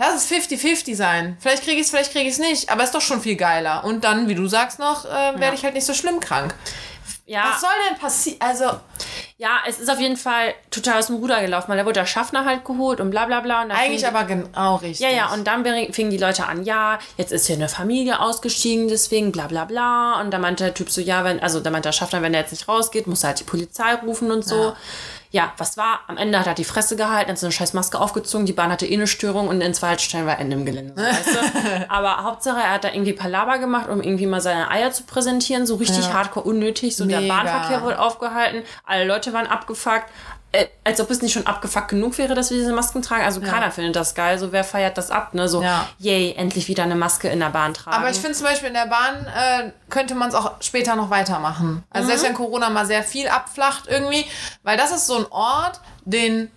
Lass es 50-50 sein. Vielleicht kriege ich es, vielleicht kriege ich es nicht. Aber ist doch schon viel geiler. Und dann, wie du sagst noch, äh, werde ich halt nicht so schlimm krank. Ja, Was soll denn passieren? Also, ja, es ist auf jeden Fall total aus dem Ruder gelaufen, weil da wurde der Schaffner halt geholt und bla bla bla. Eigentlich aber genau richtig. Ja, ja, und dann fingen die Leute an, ja, jetzt ist hier eine Familie ausgestiegen, deswegen bla bla bla. Und da meinte der Typ so, ja, wenn, also da meinte der Schaffner, wenn der jetzt nicht rausgeht, muss er halt die Polizei rufen und so. Ja. Was war? Am Ende hat er die Fresse gehalten, hat so eine scheiß Maske aufgezogen, die Bahn hatte eh eine Störung und in zwei Haltestellen war Ende im Gelände. Weißt du? *laughs* Aber Hauptsache, er hat da irgendwie Palaver gemacht, um irgendwie mal seine Eier zu präsentieren, so richtig Ja. hardcore unnötig. So der Mega. Bahnverkehr wurde aufgehalten, alle Leute waren abgefuckt. Äh, als ob es nicht schon abgefuckt genug wäre, dass wir diese Masken tragen. Also keiner findet das geil. So, wer feiert das ab? Ne? So, Ja. yay, endlich wieder eine Maske in der Bahn tragen. Aber ich finde zum Beispiel in der Bahn äh, könnte man es auch später noch weitermachen. Also Mhm. selbst wenn Corona mal sehr viel abflacht irgendwie, weil das ist so ein Ort, den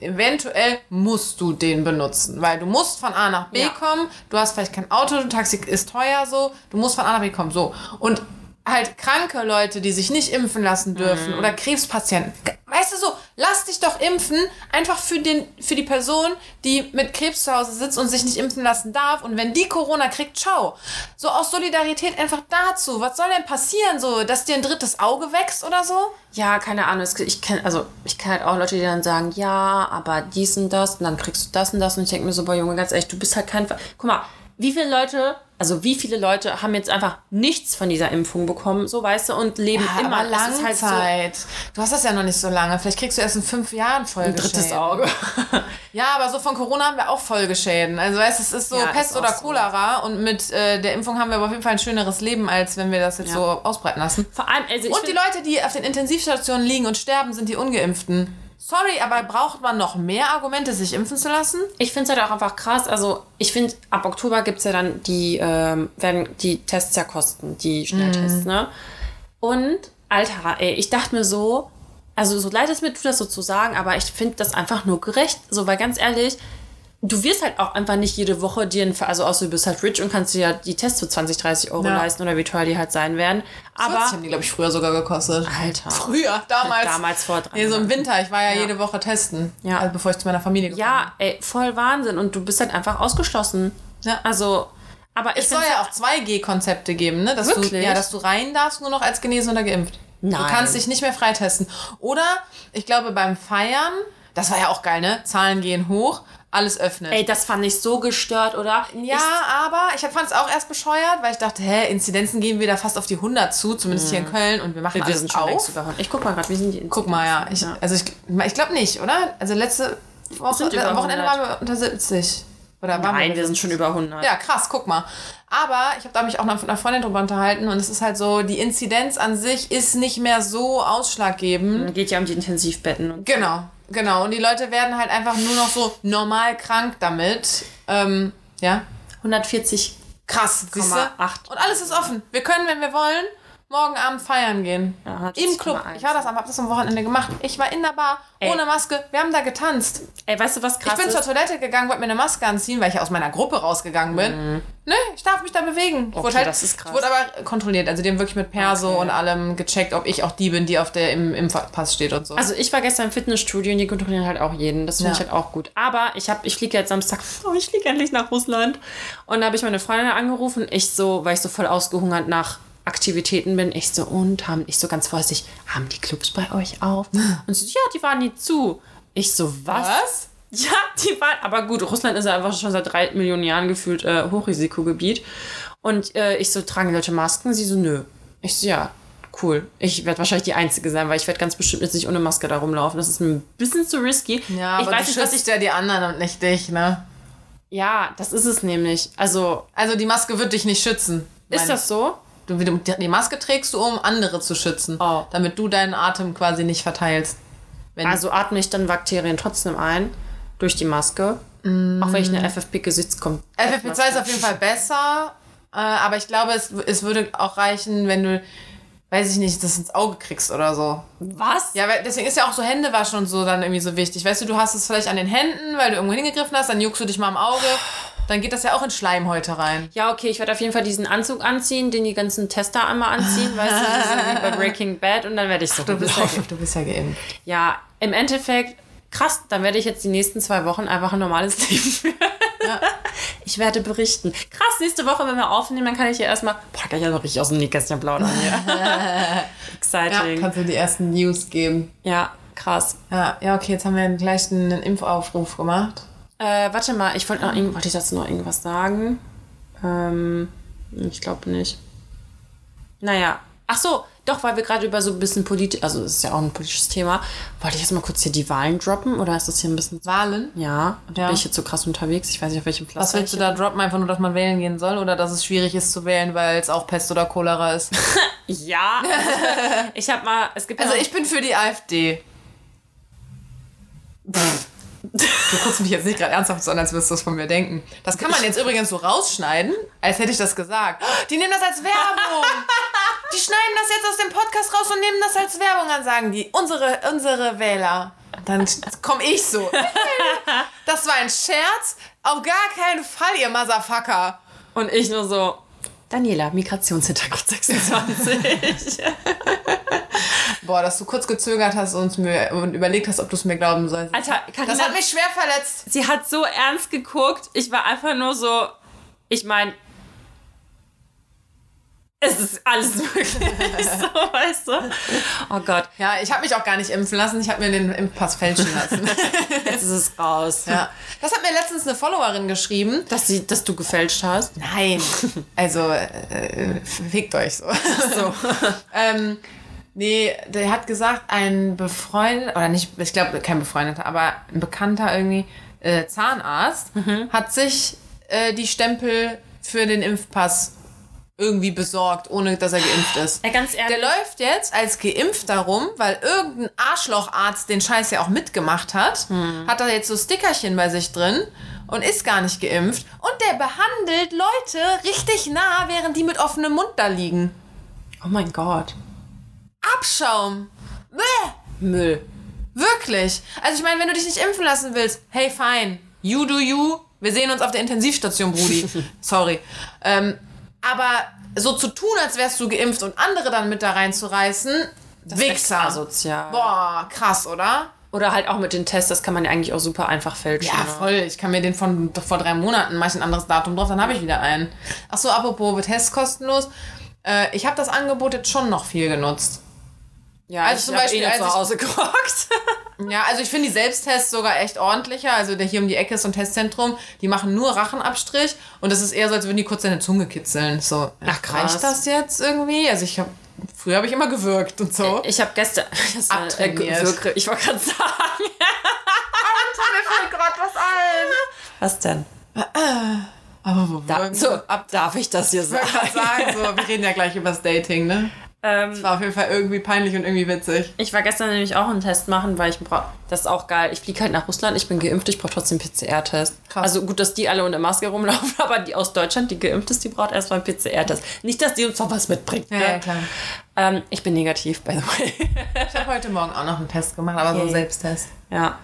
eventuell musst du den benutzen, weil du musst von A nach B Ja. kommen, du hast vielleicht kein Auto, ein Taxi ist teuer so, du musst von A nach B kommen, so. Und halt kranke Leute, die sich nicht impfen lassen dürfen oder Krebspatienten. Weißt du so, lass dich doch impfen, einfach für, den, für die Person, die mit Krebs zu Hause sitzt und sich nicht impfen lassen darf. Und wenn die Corona kriegt, ciao. So aus Solidarität einfach dazu. Was soll denn passieren, so, dass dir ein drittes Auge wächst oder so? ja, keine Ahnung. Ich kenne also ich kenn halt auch Leute, die dann sagen, ja, aber dies und das und dann kriegst du das und das. Und ich denke mir so, boah, Junge, ganz ehrlich, du bist halt kein... Ver Guck mal, wie viele Leute, also wie viele Leute haben jetzt einfach nichts von dieser Impfung bekommen, so weißt du, und leben immer. aber Es ist halt so Langzeit. Du hast das ja noch nicht so lange. Vielleicht kriegst du erst in fünf Jahren Folgeschäden. Auge. *laughs* Ja, aber so von Corona haben wir auch Folgeschäden. Also weißt, du, es ist so Ja, Pest ist oder so. Cholera und mit äh, der Impfung haben wir aber auf jeden Fall ein schöneres Leben, als wenn wir das jetzt Ja. so ausbreiten lassen. Vor allem, also Und die Leute, die auf den Intensivstationen liegen und sterben, sind die Ungeimpften. Sorry, aber braucht man noch mehr Argumente, sich impfen zu lassen? Ich finde es halt auch einfach krass. Also, ich finde, ab Oktober gibt es ja dann die, ähm, werden die Tests ja kosten, die Schnelltests, ne? Und, Alter, ey, ich dachte mir so, also so leid es mir tut, das so zu sagen, aber ich finde das einfach nur gerecht. So, weil ganz ehrlich, du wirst halt auch einfach nicht jede Woche dir, ein, also außer du bist halt rich und kannst dir ja die Tests für 20, 30 Euro Ja. leisten oder wie teuer die halt sein werden. Aber Aber, haben die, glaube ich, früher sogar gekostet. Alter. Früher, damals. Damals vor drei Nee, so im. Winter. Ich war ja, Ja. jede Woche testen. Ja. Also bevor ich zu meiner Familie gekommen Ja, ey, voll Wahnsinn. Und du bist halt einfach ausgeschlossen. Ja. Also, Aber ich Es soll ja auch 2G-Konzepte geben, ne? Dass du, Wirklich? ja, dass du rein darfst, nur noch als genesen oder geimpft. Du Nein. kannst dich nicht mehr freitesten. Oder, ich glaube, beim Feiern, das war ja auch geil, ne? Zahlen gehen hoch, alles öffnet. Ey, das fand ich so gestört, oder? ja, aber ich fand es auch erst bescheuert, weil ich dachte, hä, Inzidenzen gehen wieder fast auf die 100 zu, zumindest hier in Köln, und wir machen Ich, wir alles sind schon auf. über 100. Ich guck mal gerade, wie sind die Guck mal, ja. Ich, Also ich, ich glaube nicht, oder? Also letzte Woche, über am Wochenende 100. waren wir unter 70. Oder Nein, wir sind schon über 100. Ja, krass, guck mal. Aber ich habe da mich auch noch mit einer Freundin drüber unterhalten und es ist halt so, die Inzidenz an sich ist nicht mehr so ausschlaggebend. Dann geht ja um die Intensivbetten. Und Genau, genau. Und die Leute werden halt einfach nur noch so normal krank damit. Ähm, ja. 140. Krass, siehst du? 8. Und alles ist offen. Wir können, wenn wir wollen, morgen Abend feiern gehen. Ja, Im Club. 140,1. Ich war das, am- hab das am Wochenende gemacht. Ich war in der Bar, Ey. ohne Maske. Wir haben da getanzt. Ey, weißt du, was krass Ich bin ist? zur Toilette gegangen, wollte mir eine Maske anziehen, weil ich aus meiner Gruppe rausgegangen bin. Ne, ich darf mich da bewegen. Ich Okay, wurde halt, das ist krass. Ich wurde aber kontrolliert. Also die haben wirklich mit Perso Okay. und allem gecheckt, ob ich auch die bin, die auf der im Impfpass steht und so. Also ich war gestern im Fitnessstudio und die kontrollieren halt auch jeden. Das finde Ja. ich halt auch gut. Aber ich habe, ich fliege jetzt Samstag, *laughs* oh, ich fliege endlich nach Russland. Und da habe ich meine Freundin angerufen. Ich so, weil ich so voll ausgehungert nach Aktivitäten bin. Ich so, und haben, ich so ganz vorsichtig, haben die Clubs bei euch auf? *laughs* Und sie so, ja, die waren nie zu. Ich so, was? Was? Ja, die waren, aber gut, Russland ist ja einfach schon seit drei Millionen Jahren gefühlt äh, Hochrisikogebiet. Und äh, ich so, tragen die Leute Masken? Sie so, nö. Ich so, ja, cool. Ich werde wahrscheinlich die Einzige sein, weil ich werde ganz bestimmt jetzt nicht ohne Maske da rumlaufen. Das ist mir ein bisschen zu risky. ja, ich aber weiß du nicht, was schützt ich. ja die anderen und nicht dich, ne? Ja, das ist es nämlich. Also, Also die Maske wird dich nicht schützen. ist das so? Du, die Maske trägst du, um andere zu schützen. Oh. Damit du deinen Atem quasi nicht verteilst. Wenn Also atme ich dann Bakterien trotzdem ein durch die Maske. Auch wenn ich eine FFP-Gesichtskom. FFP2 ist auf jeden Fall besser, äh, aber ich glaube, es, es würde auch reichen, wenn du, weiß ich nicht, das ins Auge kriegst oder so. Was? Ja, weil deswegen ist ja auch so Händewaschen und so dann irgendwie so wichtig. Weißt du, du hast es vielleicht an den Händen, weil du irgendwo hingegriffen hast, dann juckst du dich mal im Auge. Dann geht das ja auch in Schleimhäute rein. Ja, okay, ich werde auf jeden Fall diesen Anzug anziehen, den die ganzen Tester einmal anziehen, *laughs* weißt du, diesen wie bei Breaking Bad und dann werde ich so Du bist, ja, du bist ja geimpft. Ja, im Endeffekt, krass, dann werde ich jetzt die nächsten zwei Wochen einfach ein normales *laughs* Leben führen. Ich werde berichten. Krass, nächste Woche, wenn wir aufnehmen, dann kann ich hier erstmal, boah, kann ich ja noch richtig aus dem Nähkästchen plaudern hier. Ja, *laughs* Exciting. Ja, kannst du die ersten News geben. krass. Ja, ja, okay, jetzt haben wir gleich einen Impfaufruf gemacht. Äh, warte mal, ich wollte noch wollte ich dazu noch irgendwas sagen? Ähm, ich glaube nicht. Naja. Ach so, doch, weil wir gerade über so ein bisschen Politik, also es ist ja auch ein politisches Thema. Wollte ich jetzt mal kurz hier die Wahlen droppen oder ist das hier ein bisschen. Wahlen? Ja, Ja. bin ich jetzt so krass unterwegs? Ich weiß nicht, auf welchem Platz. Was willst du da droppen? Einfach nur, dass man wählen gehen soll oder dass es schwierig ist zu wählen, weil es auch Pest oder Cholera ist? *laughs* Ja. *laughs* ich habe mal, es gibt Also ich bin für die AfD. *laughs* Du guckst mich jetzt nicht gerade ernsthaft so an, als würdest du es von mir denken. Das kann man jetzt übrigens so rausschneiden, als hätte ich das gesagt. Die nehmen das als Werbung. Die schneiden das jetzt aus dem Podcast raus und nehmen das als Werbung an, sagen die. Unsere, unsere Wähler. Dann komme ich so. Das war ein Scherz. Auf gar keinen Fall, ihr Motherfucker. Und ich nur so, Daniela, Migrationshintergrund *laughs* 26. *laughs* Boah, dass du kurz gezögert hast und, mir, und überlegt hast, ob du es mir glauben sollst. Alter, Carina, das hat mich schwer verletzt. sie hat so ernst geguckt. Ich war einfach nur so, ich meine, es ist alles möglich. so, *laughs* weißt du? Oh Gott, Ja, ich habe mich auch gar nicht impfen lassen. Ich habe mir den Impfpass fälschen lassen. *laughs* jetzt ist es raus. ja. Das hat mir letztens eine Followerin geschrieben. Dass, sie, dass du gefälscht hast. Nein. Also, äh, fickt euch so. So. *laughs* ähm, nee, der hat gesagt, ein befreundeter, oder nicht, ich glaube, kein befreundeter, aber ein bekannter irgendwie äh, Zahnarzt hat sich äh, die Stempel für den Impfpass irgendwie besorgt, ohne dass er geimpft ist. Ja, ganz ehrlich. Der läuft jetzt als Geimpfter rum, weil irgendein Arschlocharzt den Scheiß ja auch mitgemacht hat. Hat da jetzt so Stickerchen bei sich drin und ist gar nicht geimpft. Und der behandelt Leute richtig nah, während die mit offenem Mund da liegen. Oh mein Gott. Abschaum. Bäh. Müll. Wirklich. Also ich meine, wenn du dich nicht impfen lassen willst, hey, fine. You do you. Wir sehen uns auf der Intensivstation, Brudi. *laughs* Sorry. Ähm, aber so zu tun, als wärst du geimpft und andere dann mit da reinzureißen, Das Wichser. asozial. Boah, krass, oder? Oder halt auch mit den Tests, das kann man ja eigentlich auch super einfach fälschen. Ja, ne? voll. Ich kann mir den von vor drei Monaten, mache ich ein anderes Datum drauf, dann habe ich wieder einen. Ach so, apropos Tests kostenlos. Äh, ich habe das Angebot jetzt schon noch viel genutzt. Ja, Also ich zum Beispiel, eh als zu Hause *laughs* gerockt. Ja, also ich finde die Selbsttests sogar echt ordentlicher. Also der hier um die Ecke ist so ein Testzentrum. Die machen nur Rachenabstrich und das ist eher so, als würden die kurz deine Zunge kitzeln. So, Ach, krass. reicht das jetzt irgendwie? Also ich habe früher habe ich immer gewirkt und so. Ich habe gestern. *laughs* Das war, äh, Abtrainiert. Wirke- ich wollte gerade sagen. mir fällt gerade was ein. Was denn? Aber wo Da, so, ab darf ich das hier Ich wollte sagen? gerade sagen, so, wir reden ja gleich über das Dating, ne? Ähm, War auf jeden Fall irgendwie peinlich und irgendwie witzig. ich war gestern nämlich auch einen Test machen, weil ich brauche. Das ist auch geil. Ich fliege halt nach Russland, ich bin geimpft, ich brauche trotzdem PCR-Test. Also gut, dass die alle unter Maske rumlaufen, *laughs* aber die aus Deutschland, die geimpft ist, die braucht erstmal einen PCR-Test. Nicht, dass die uns noch was mitbringt. ne? klar. Ähm, ich bin negativ, by the way. *laughs* Ich habe heute Morgen auch noch einen Test gemacht, aber so einen. Selbsttest. ja.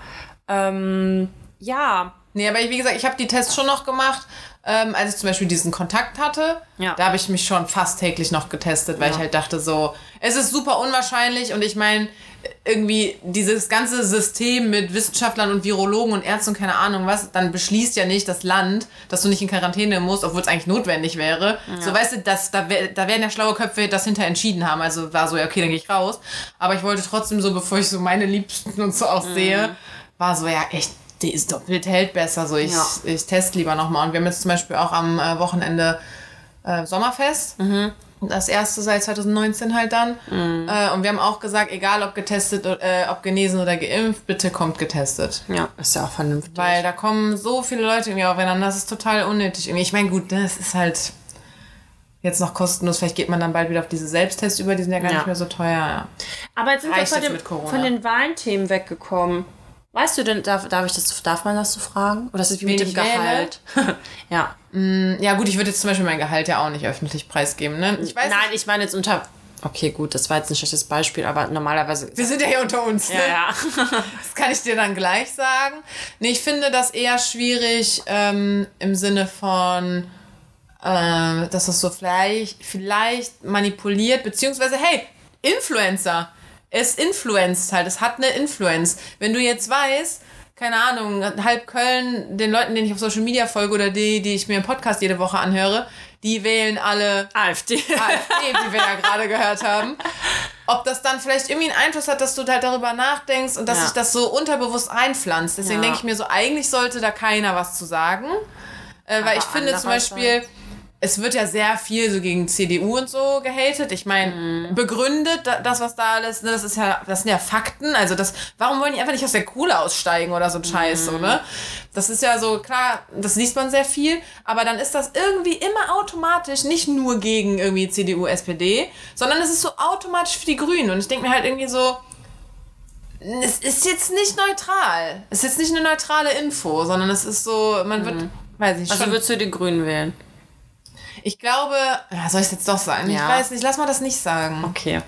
Ähm, ja. Nee, aber ich, wie gesagt, ich habe die Tests schon noch gemacht, ähm, als ich zum Beispiel diesen Kontakt hatte. Ja. Da habe ich mich schon fast täglich noch getestet, weil Ja. ich halt dachte so, es ist super unwahrscheinlich und ich meine, irgendwie dieses ganze System mit Wissenschaftlern und Virologen und Ärzten und keine Ahnung was, dann beschließt ja nicht das Land, dass du nicht in Quarantäne musst, obwohl es eigentlich notwendig wäre. So, weißt du, das, da, da werden ja schlaue Köpfe das hinter entschieden haben. Also war so, ja, okay, dann gehe ich raus. Aber ich wollte trotzdem so, bevor ich so meine Liebsten und so auch sehe, war so, ja, echt, die ist doppelt hält besser. So, ich, Ja. ich teste lieber nochmal. Und wir haben jetzt zum Beispiel auch am äh, Wochenende äh, Sommerfest. Das erste seit 2019 halt dann. Äh, und wir haben auch gesagt, egal ob getestet, äh, ob genesen oder geimpft, bitte kommt getestet. Ja, ist ja auch vernünftig. Weil da kommen so viele Leute irgendwie aufeinander, das ist total unnötig. Irgendwie. Ich meine, gut, das ist halt jetzt noch kostenlos. Vielleicht geht man dann bald wieder auf diese Selbsttests über, die sind ja gar Ja. nicht mehr so teuer. Ja. Aber jetzt sind wir Reicht von, jetzt dem, von den Wahlenthemen weggekommen. Weißt du denn, darf, darf, ich das, darf man das so fragen? Oder ist es wie Wen mit dem? Gehalt? *laughs* ja. ja, gut, ich würde jetzt zum Beispiel mein Gehalt ja auch nicht öffentlich preisgeben. Ne? Ich weiß Nein, nicht, ich meine jetzt unter. Okay, gut, das war jetzt ein schlechtes Beispiel, aber normalerweise. wir sind ja hier unter uns. Ne? Ja, ja. *laughs* Das kann ich dir dann gleich sagen. Nee, ich finde das eher schwierig ähm, im Sinne von, äh, dass das so vielleicht, vielleicht manipuliert, beziehungsweise, hey, Influencer. Es influenzt halt, es hat eine Influence. Wenn du jetzt weißt, keine Ahnung, halb Köln, den Leuten, denen ich auf Social Media folge oder die, die ich mir im Podcast jede Woche anhöre, die wählen alle AfD. AfD, wie wir ja *laughs* gerade gehört haben. Ob das dann vielleicht irgendwie einen Einfluss hat, dass du halt darüber nachdenkst und dass Ja. sich das so unterbewusst einpflanzt. Deswegen Ja. denke ich mir so, eigentlich sollte da keiner was zu sagen. Äh, weil ich finde zum Beispiel, es wird ja sehr viel so gegen CDU und so gehatet. Ich meine, Mhm. begründet da- das, was da alles, ne, das ist ja, das sind ja Fakten. Also das, warum wollen die einfach nicht aus der Kohle aussteigen oder so ein Scheiß, so, Mhm. ne? Das ist ja so, klar, das liest man sehr viel, aber dann ist das irgendwie immer automatisch nicht nur gegen irgendwie CDU, SPD, sondern es ist so automatisch für die Grünen. Und ich denke mir halt irgendwie so, es ist jetzt nicht neutral. Es ist jetzt nicht eine neutrale Info, sondern es ist so, man wird, weiß ich nicht, Also würdest du die Grünen wählen? Ich glaube, ja, soll ich es jetzt doch sagen? Ja. Ich weiß nicht, lass mal das nicht sagen. Okay.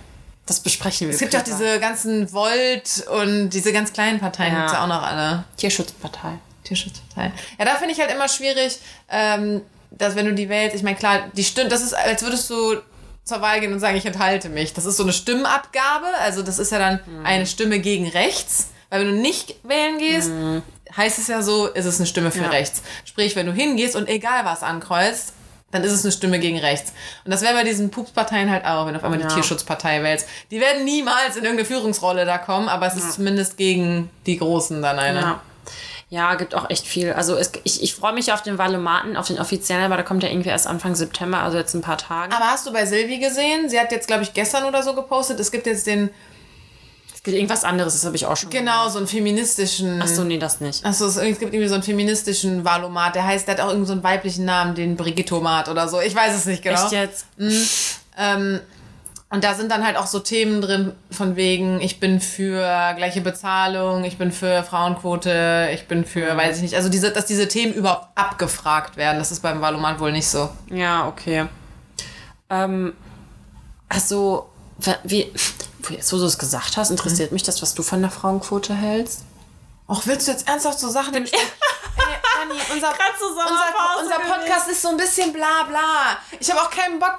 Das besprechen wir. Es gibt ja auch diese ganzen Volt und diese ganz kleinen Parteien, Ja. gibt's ja auch noch alle. Tierschutzpartei. Tierschutzparteien. Ja, da finde ich halt immer schwierig, ähm, dass wenn du die wählst, ich meine, klar, die Stimmt, das ist, als würdest du zur Wahl gehen und sagen, ich enthalte mich. Das ist so eine Stimmabgabe, also das ist ja dann eine Stimme gegen rechts. Weil wenn du nicht wählen gehst, heißt es ja so, ist es eine Stimme für Ja. rechts. Sprich, wenn du hingehst und egal was ankreuzt, dann ist es eine Stimme gegen rechts. Und das wäre bei diesen Pupsparteien halt auch, wenn du auf einmal Ja. die Tierschutzpartei wählst. Die werden niemals in irgendeine Führungsrolle da kommen, aber es ist zumindest gegen die Großen dann eine. Ja. Ja, gibt auch echt viel. Also es, ich, ich freue mich auf den Valomaten, auf den offiziellen, aber da kommt ja irgendwie erst Anfang September, also jetzt ein paar Tage. Aber hast du bei Silvi gesehen? Sie hat jetzt, glaube ich, gestern oder so gepostet. Es gibt jetzt den, irgendwas anderes, das habe ich auch schon. genau, so einen feministischen. Ach so, nee, das nicht. Achso, es, es gibt irgendwie so einen feministischen Valomat. Der heißt, der hat auch irgendwie so einen weiblichen Namen, den Brigittomat oder so. Ich weiß es nicht genau. Echt jetzt? Ähm, und da sind dann halt auch so Themen drin, von wegen, ich bin für gleiche Bezahlung, ich bin für Frauenquote, ich bin für, weiß ich nicht. Also, diese, dass diese Themen überhaupt abgefragt werden, das ist beim Valomat wohl nicht so. Ja, okay. Ähm, also, wie, jetzt wo du es gesagt hast, interessiert mich das, was du von der Frauenquote hältst? Och, willst du jetzt ernsthaft so Sachen im Ey, Dani, unser, *laughs* unser, unser Podcast ist so ein bisschen bla bla. Ich habe auch keinen Bock.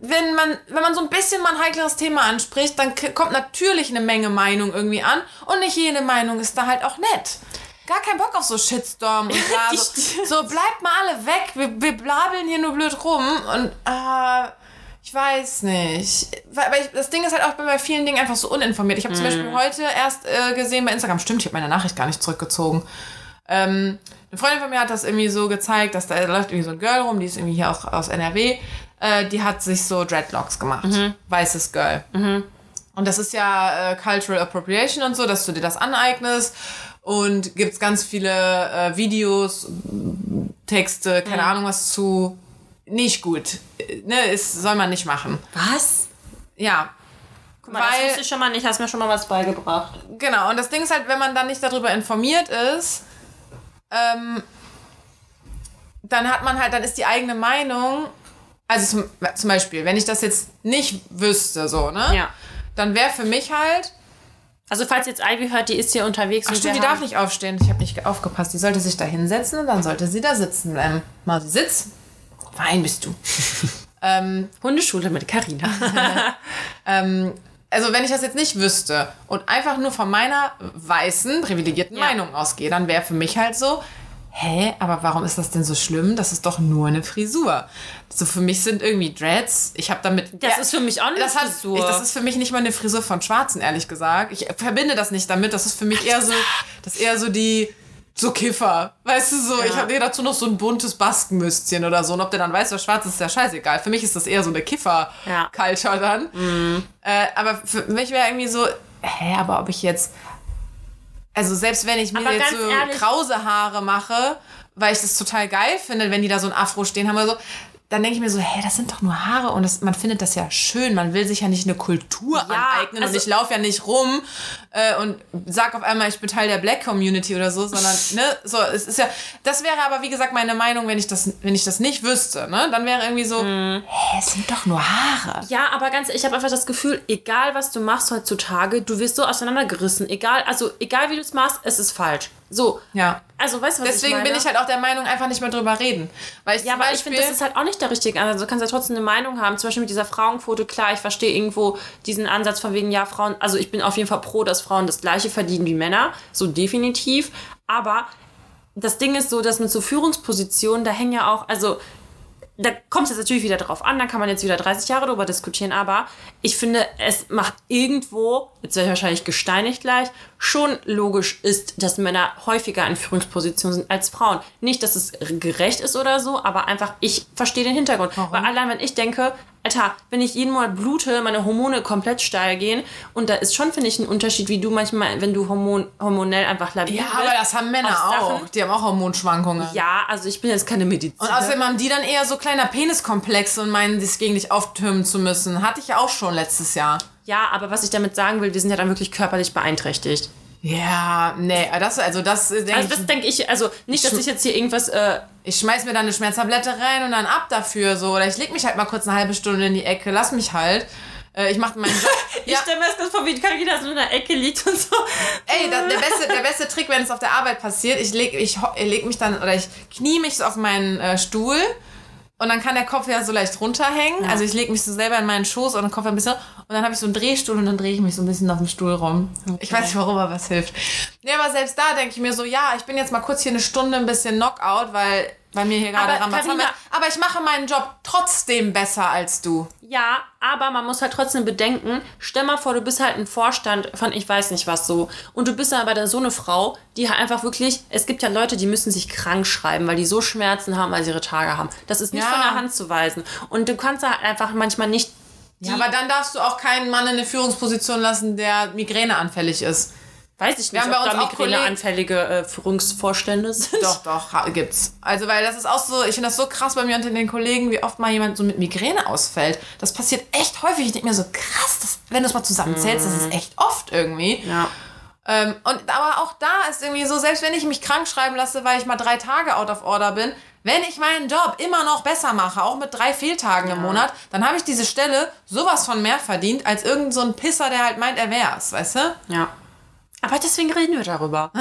wenn man, wenn man so ein bisschen mal ein heikleres Thema anspricht, dann kommt natürlich eine Menge Meinung irgendwie an und nicht jede Meinung ist da halt auch nett. Gar kein Bock auf so Shitstorm und *laughs* bla, so, so bleibt mal alle weg, wir, wir blabeln hier nur blöd rum und äh, ich weiß nicht. Weil, ich, das Ding ist halt auch, bei vielen Dingen einfach so uninformiert. Ich habe zum Beispiel heute erst äh, gesehen bei Instagram, stimmt, ich habe meine Nachricht gar nicht zurückgezogen. Ähm, eine Freundin von mir hat das irgendwie so gezeigt, dass da, läuft irgendwie so ein Girl rum, die ist irgendwie hier auch aus NRW. Äh, die hat sich so Dreadlocks gemacht. Weißes Girl. Und das ist ja äh, Cultural Appropriation und so, dass du dir das aneignest. Und gibt's ganz viele äh, Videos, Texte, keine Ahnung was zu. Nicht gut. Ne, ist, soll man nicht machen. Was? Ja, Guck mal, das Weil- wusste ich schon mal nicht, hast mir schon mal was beigebracht. Genau, und das Ding ist halt, wenn man dann nicht darüber informiert ist, ähm, dann hat man halt, dann ist die eigene Meinung, also zum, zum Beispiel, wenn ich das jetzt nicht wüsste, so, ne? Ja. Dann wäre für mich halt, Also falls jetzt Ivy hört, die ist hier unterwegs. ach und stimmt, die darf nicht aufstehen, ich habe nicht aufgepasst, die sollte sich da hinsetzen und dann sollte sie da sitzen bleiben. Mausi, sitz. Fein bist du. *laughs* ähm, Hundeschule mit Carina. *laughs* ähm, also wenn ich das jetzt nicht wüsste und einfach nur von meiner weißen, privilegierten Ja. Meinung ausgehe, dann wäre für mich halt so, hä, aber warum ist das denn so schlimm? Das ist doch nur eine Frisur. So für mich sind irgendwie Dreads, ich habe damit... Das ist für mich auch eine das hat, Frisur. Ich, das ist für mich nicht mal eine Frisur von Schwarzen, ehrlich gesagt. Ich verbinde das nicht damit, das ist für mich eher so, das eher so die... So Kiffer, weißt du so, ich habe mir dazu noch so ein buntes Baskenmüstchen oder so. Und ob der dann weiß oder schwarz ist, ist ja scheißegal. Für mich ist das eher so eine Ja. Kiffer-Culture dann. Äh, aber für mich wäre irgendwie so, hä, aber ob ich jetzt. Also selbst wenn ich mir Aber jetzt so ehrlich- krause Haare mache, weil ich das total geil finde, wenn die da so ein Afro stehen haben oder so, dann denke ich mir so, hä, das sind doch nur Haare und das, man findet das ja schön. Man will sich ja nicht eine Kultur Ja, aneignen also- und ich laufe ja nicht rum äh, und sag auf einmal, ich bin Teil der Black Community oder so, sondern, *laughs* ne, so, es ist ja, das wäre aber, wie gesagt, meine Meinung, wenn ich das, wenn ich das nicht wüsste, ne, dann wäre irgendwie so, Mhm. hä, es sind doch nur Haare. Ja, aber ganz, ich habe einfach das Gefühl, egal was du machst heutzutage, du wirst so auseinandergerissen. Egal, also egal wie du es machst, es ist falsch. So. Ja. Also weißt du, was Deswegen ich meine? bin ich halt auch der Meinung, einfach nicht mehr drüber reden. Weil ich Ja, aber ich finde, das ist halt auch nicht der richtige Ansatz. Du kannst ja trotzdem eine Meinung haben. Zum Beispiel mit dieser Frauenquote. Klar, ich verstehe irgendwo diesen Ansatz von wegen, ja, Frauen, also ich bin auf jeden Fall pro, dass Frauen das Gleiche verdienen wie Männer. So definitiv. Aber das Ding ist so, dass mit so Führungspositionen, da hängen ja auch, also da kommt es jetzt natürlich wieder drauf an, da kann man jetzt wieder 30 Jahre drüber diskutieren, aber ich finde, es macht irgendwo, jetzt werde ich wahrscheinlich gesteinigt gleich, schon logisch ist, dass Männer häufiger in Führungspositionen sind als Frauen. Nicht, dass es gerecht ist oder so, aber einfach, ich verstehe den Hintergrund. Weil allein, wenn ich denke, Alter, wenn ich jeden Monat blute, meine Hormone komplett steil gehen und da ist schon, finde ich, ein Unterschied, wie du manchmal, wenn du hormon hormonell einfach labil ja, bist. aber das haben Männer auch. Sachen. Die haben auch Hormonschwankungen. Ja, also ich bin jetzt keine Medizin. Und außerdem haben die dann eher so kleiner Peniskomplexe und meinen, sich gegen dich auftürmen zu müssen. Hatte ich ja auch schon letztes Jahr. Ja, aber was ich damit sagen will, wir sind ja dann wirklich körperlich beeinträchtigt. Ja, nee, das, also das denke Also ich. das denke ich, also nicht, dass ich jetzt hier irgendwas, äh, Ich schmeiß mir dann eine Schmerztablette rein und dann ab dafür so. Oder ich leg mich halt mal kurz eine halbe Stunde in die Ecke, lass mich halt. Äh, ich mache meinen Job. *laughs* ich stelle mir das ganz vor, wie Carina so in der Ecke liegt und so. Ey, da, der, beste, der beste Trick, wenn es auf der Arbeit passiert, ich leg, ich, ich leg mich dann, oder ich knie mich so auf meinen äh, Stuhl und dann kann der Kopf ja so leicht runterhängen. Also ich leg mich so selber in meinen Schoß und den Kopf ein bisschen und dann habe ich so einen Drehstuhl und dann drehe ich mich so ein bisschen auf dem Stuhl rum. Ich weiß nicht, warum, aber es hilft. Nee, aber selbst da denke ich mir so, ja, ich bin jetzt mal kurz hier eine Stunde ein bisschen Knockout, weil bei mir hier gerade ist. Aber ich mache meinen Job trotzdem besser als du. Ja, aber man muss halt trotzdem bedenken, stell mal vor, du bist halt ein Vorstand von ich weiß nicht was so. Und du bist aber dann so eine Frau, die halt einfach wirklich, es gibt ja Leute, die müssen sich krank schreiben, weil die so Schmerzen haben, weil sie ihre Tage haben. Das ist nicht Ja. von der Hand zu weisen. Und du kannst halt einfach manchmal nicht Ja, aber dann darfst du auch keinen Mann in eine Führungsposition lassen, der migräneanfällig ist. Weiß ich nicht, ob uns da migräneanfällige äh, Führungsvorstände sind. Doch, doch, gibt's. Also, weil das ist auch so, ich finde das so krass bei mir unter den Kollegen, wie oft mal jemand so mit Migräne ausfällt. Das passiert echt häufig. Ich denke mir so, krass, das, wenn du es mal zusammenzählst, das ist echt oft irgendwie. Ja. Ähm, und aber auch da ist irgendwie so, selbst wenn ich mich krank schreiben lasse, weil ich mal drei Tage out of order bin, wenn ich meinen Job immer noch besser mache, auch mit drei Fehltagen im Monat, dann habe ich diese Stelle sowas von mehr verdient, als irgend so ein Pisser, der halt meint, er wär's, weißt du? Ja. Aber deswegen reden wir darüber. *laughs*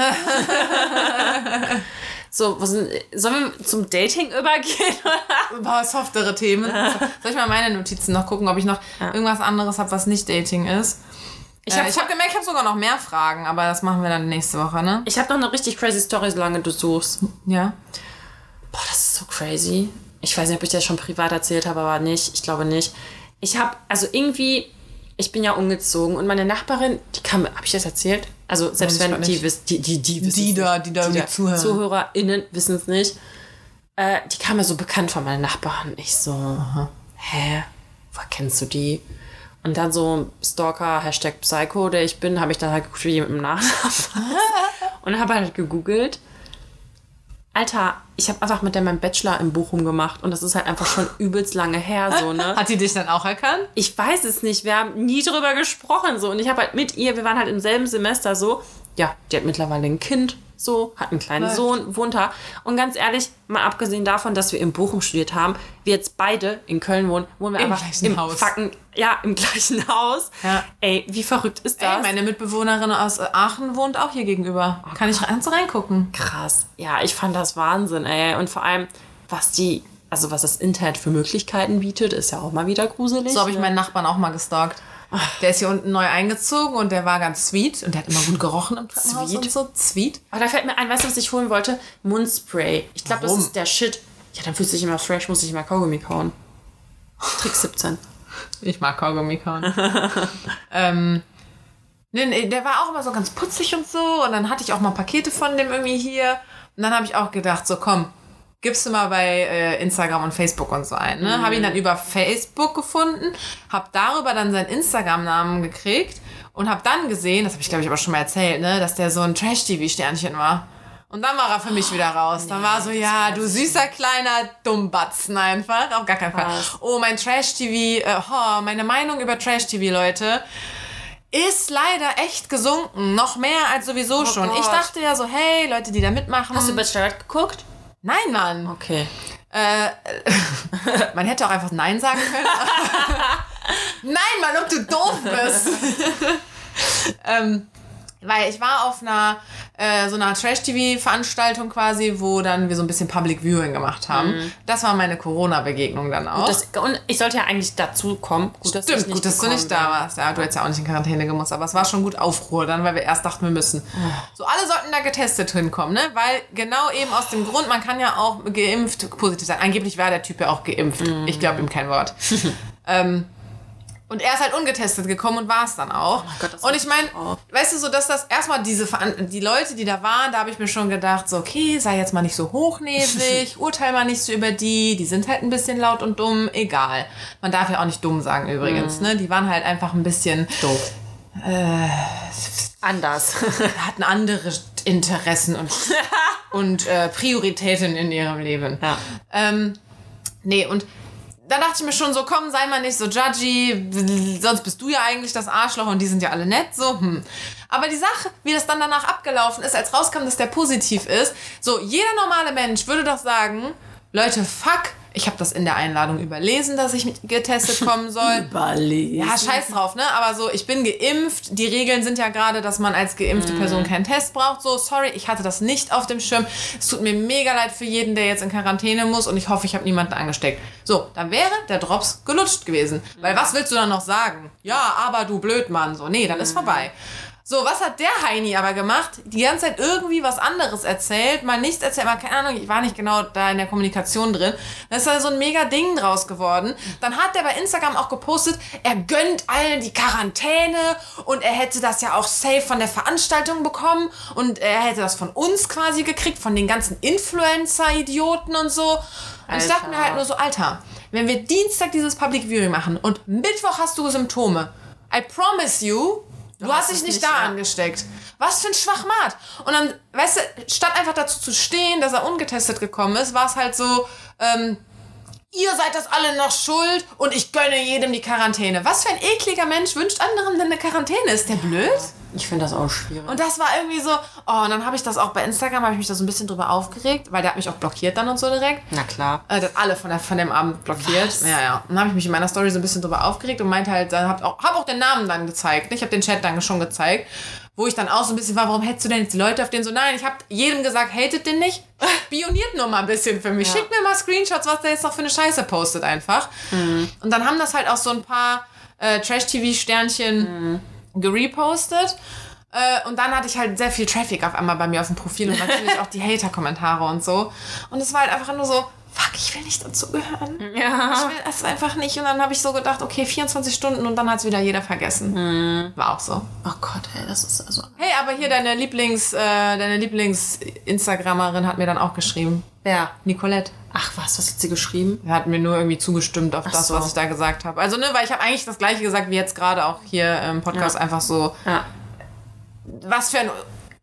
So, was sind, sollen wir zum Dating übergehen? *laughs* Ein paar softere Themen. Soll ich mal meine Notizen noch gucken, ob ich noch irgendwas anderes habe, was nicht Dating ist? Ich habe Äh, hab gemerkt, ich habe sogar noch mehr Fragen, aber das machen wir dann nächste Woche, ne? ich habe noch eine richtig crazy Story, solange du suchst. Ja. Boah, das ist so crazy. Ich weiß nicht, ob ich das schon privat erzählt habe, aber nicht. Ich glaube nicht. Ich habe, also irgendwie, ich bin ja umgezogen und meine Nachbarin, die kam, habe ich das erzählt? Also selbst ich wenn die, wiss- die, die, die, wissen's Die da, die da irgendwie zuhören. ZuhörerInnen wissen es nicht. Äh, die kam mir so bekannt von meinen Nachbarn. Ich so, hä? Woher kennst du die? Und dann so Stalker, Hashtag Psycho, der ich bin, habe ich dann halt geguckt, wie die mit dem Nachnamen. *laughs* *laughs* Und habe halt gegoogelt. Alter, ich habe einfach mit der meinen Bachelor in Bochum gemacht und das ist halt einfach schon *laughs* übelst lange her, so, ne? Hat die dich dann auch erkannt? Ich weiß es nicht, wir haben nie drüber gesprochen, so. Und ich habe halt mit ihr, wir waren halt im selben Semester so. Ja, die hat mittlerweile ein Kind, so, hat einen kleinen Läuft. Sohn, wohnt da. Und ganz ehrlich, mal abgesehen davon, dass wir in Bochum studiert haben, wir jetzt beide in Köln wohnen, wohnen wir Im einfach gleichen im Haus. Fucken, ja, im *laughs* gleichen Haus. Ja. Ey, wie verrückt ist das? Ey, meine Mitbewohnerin aus Aachen wohnt auch hier gegenüber. Kann ich rein, reingucken? Krass. Ja, ich fand das Wahnsinn, ey. Und vor allem, was die, also was das Internet für Möglichkeiten bietet, ist ja auch mal wieder gruselig. So habe ich ne? meinen Nachbarn auch mal gestalkt. Der ist hier unten neu eingezogen und der war ganz sweet und der hat immer gut gerochen im Treppenhaus Sweet? und so. Sweet? Aber da fällt mir ein, weißt du, was ich holen wollte? Mundspray. Ich glaube, das ist der Shit. Ja, dann fühlst du dich immer fresh, muss ich immer Kaugummi kauen. Trick 17. Ich mag Kaugummi kauen. *laughs* ähm, nee, nee, der war auch immer so ganz putzig und so. Und dann hatte ich auch mal Pakete von dem irgendwie hier. Und dann habe ich auch gedacht, so komm, gibst du mal bei äh, Instagram und Facebook und so ein. Ne? Habe ihn dann über Facebook gefunden, habe darüber dann seinen Instagram-Namen gekriegt und habe dann gesehen, das habe ich glaube ich aber schon mal erzählt, ne, dass der so ein Trash-TV-Sternchen war. Und dann war er für mich wieder raus. Dann war so, ja, du süßer kleiner Dummbatzen einfach. Auf gar keinen Fall. Was? Oh, mein Trash-TV, äh, oh, meine Meinung über Trash-TV, Leute, ist leider echt gesunken. Noch mehr als sowieso schon. Ich Gott. dachte ja so, hey, Leute, die da mitmachen. Hast du Bachelorette geguckt? Nein, Mann. Okay. *laughs* Man hätte auch einfach Nein sagen können. *laughs* Nein, Mann, ob du doof bist. *laughs* ähm, weil ich war auf einer äh, so einer Trash-TV-Veranstaltung quasi, wo dann wir so ein bisschen Public Viewing gemacht haben. Das war meine Corona-Begegnung dann auch. Das, und ich sollte ja eigentlich dazu kommen. Gut, dass Stimmt, nicht gut, dass du nicht da warst. Ja, du hättest ja auch nicht in Quarantäne gemusst, aber es war schon gut Aufruhr dann, weil wir erst dachten, wir müssen. So, alle sollten da getestet hinkommen, ne? Weil genau eben aus dem Grund, man kann ja auch geimpft positiv sein. Angeblich war der Typ ja auch geimpft. Ich glaube ihm kein Wort. *laughs* ähm, und er ist halt ungetestet gekommen und war es dann auch. Gott, das und ich meine, auch. weißt du, so dass das erstmal diese die Leute, die da waren, da habe ich mir schon gedacht, so okay, sei jetzt mal nicht so hochnäsig, *laughs* urteil mal nicht so über die, die sind halt ein bisschen laut und dumm, egal. Man darf ja auch nicht dumm sagen übrigens, Mhm. ne? Die waren halt einfach ein bisschen Doof. Anders. *laughs* hatten andere Interessen und *laughs* und äh, Prioritäten in ihrem Leben. Ja. Ähm, nee, und da dachte ich mir schon so, komm, sei mal nicht so judgy, sonst bist du ja eigentlich das Arschloch und die sind ja alle nett, so, hm. Aber die Sache, wie das dann danach abgelaufen ist, als rauskam, dass der positiv ist, so, jeder normale Mensch würde doch sagen, Leute, fuck, ich habe das in der Einladung überlesen, dass ich getestet kommen soll. *laughs* Überlesen. Ja, scheiß drauf, ne? Aber so, ich bin geimpft. Die Regeln sind ja gerade, dass man als geimpfte Person keinen Test braucht. So, sorry, ich hatte das nicht auf dem Schirm. Es tut mir mega leid für jeden, der jetzt in Quarantäne muss und ich hoffe, ich habe niemanden angesteckt. So, dann wäre der Drops gelutscht gewesen. Weil was willst du dann noch sagen? Ja, aber du Blödmann. So, nee, dann ist vorbei. So, was hat der Heini aber gemacht? Die ganze Zeit irgendwie was anderes erzählt, mal nichts erzählt, mal keine Ahnung, ich war nicht genau da in der Kommunikation drin. Da ist da so ein mega Ding draus geworden. Dann hat der bei Instagram auch gepostet, er gönnt allen die Quarantäne und er hätte das ja auch safe von der Veranstaltung bekommen und er hätte das von uns quasi gekriegt, von den ganzen Influencer-Idioten und so. Und ich dachte mir Alter. halt nur so, Alter, wenn wir Dienstag dieses Public Viewing machen und Mittwoch hast du Symptome, I promise you, Du, hast hast dich nicht nicht, da ja. angesteckt. Was für ein Schwachmat. Und dann, weißt du, statt einfach dazu zu stehen, dass er ungetestet gekommen ist, war es halt so, ähm, ihr seid das alle noch schuld und ich gönne jedem die Quarantäne. Was für ein ekliger Mensch wünscht anderem denn eine Quarantäne? Ist der blöd? Ich finde das auch schwierig. Und das war irgendwie so, oh, und dann habe ich das auch bei Instagram, habe ich mich da so ein bisschen drüber aufgeregt, weil der hat mich auch blockiert dann und so direkt. Na klar. Äh, hat alle von, der, von dem Abend blockiert. Was? Ja, ja. Und dann habe ich mich in meiner Story so ein bisschen drüber aufgeregt und meinte halt, dann hab auch, hab auch den Namen dann gezeigt. Ich habe den Chat dann schon gezeigt. Wo ich dann auch so ein bisschen war, warum hättest du denn jetzt die Leute auf den so? Nein, ich habe jedem gesagt, hatet den nicht. Spioniert nur mal ein bisschen für mich. Ja. Schickt mir mal Screenshots, was der jetzt noch für eine Scheiße postet einfach. Mhm. Und dann haben das halt auch so ein paar äh, Trash-TV-Sternchen Mhm. gerepostet. Äh, und dann hatte ich halt sehr viel Traffic auf einmal bei mir auf dem Profil und natürlich *laughs* auch die Hater-Kommentare und so. Und es war halt einfach nur so, fuck, ich will nicht dazugehören. Ja. Ich will es einfach nicht. Und dann habe ich so gedacht, okay, 24 Stunden und dann hat es wieder jeder vergessen. Mhm. War auch so. Oh Gott, ey, das ist also. Hey, aber hier deine Lieblings, äh, deine Lieblings-Instagrammerin hat mir dann auch geschrieben. Wer? Nicolette. Ach was, was hat sie geschrieben? Er hat mir nur irgendwie zugestimmt auf das, so. was ich da gesagt habe. Also, ne, weil ich habe eigentlich das gleiche gesagt wie jetzt gerade auch hier im Podcast. Ja. Einfach so, Ja. was für ein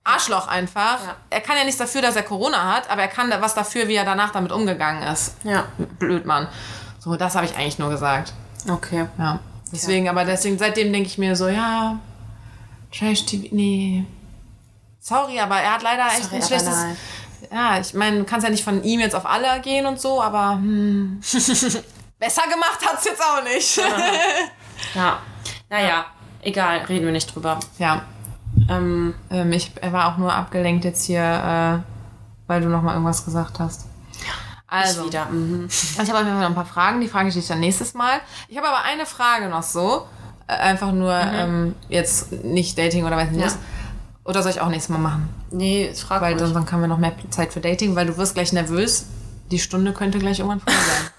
Arschloch einfach. Ja. Er kann ja nichts dafür, dass er Corona hat, aber er kann was dafür, wie er danach damit umgegangen ist. Ja. Blöd, Mann. So, das habe ich eigentlich nur gesagt. Okay. Ja. Deswegen, aber deswegen, seitdem denke ich mir so, ja, Trash TV, nee. Sorry, aber er hat leider echt Sorry, ein schlechtes. nein. Ja, ich meine, du kannst ja nicht von ihm jetzt auf alle gehen und so, aber hm. *laughs* besser gemacht hat's jetzt auch nicht. *laughs* Ja. Naja, egal, reden wir nicht drüber. ja. Ähm, Ähm, ich, er war auch nur abgelenkt jetzt hier, äh, weil du noch mal irgendwas gesagt hast. Also, ich. Mhm. *laughs* ich habe auf jeden Fall noch ein paar Fragen, die frage ich dich dann nächstes Mal. Ich habe aber eine Frage noch so, äh, einfach nur ähm, jetzt nicht Dating oder weiß nicht Ja. was. Oder soll ich auch nächstes Mal machen? Nee, frag Weil ruhig. dann, dann haben wir noch mehr Zeit für Dating, weil du wirst gleich nervös. Die Stunde könnte gleich irgendwann vorbei sein. *laughs*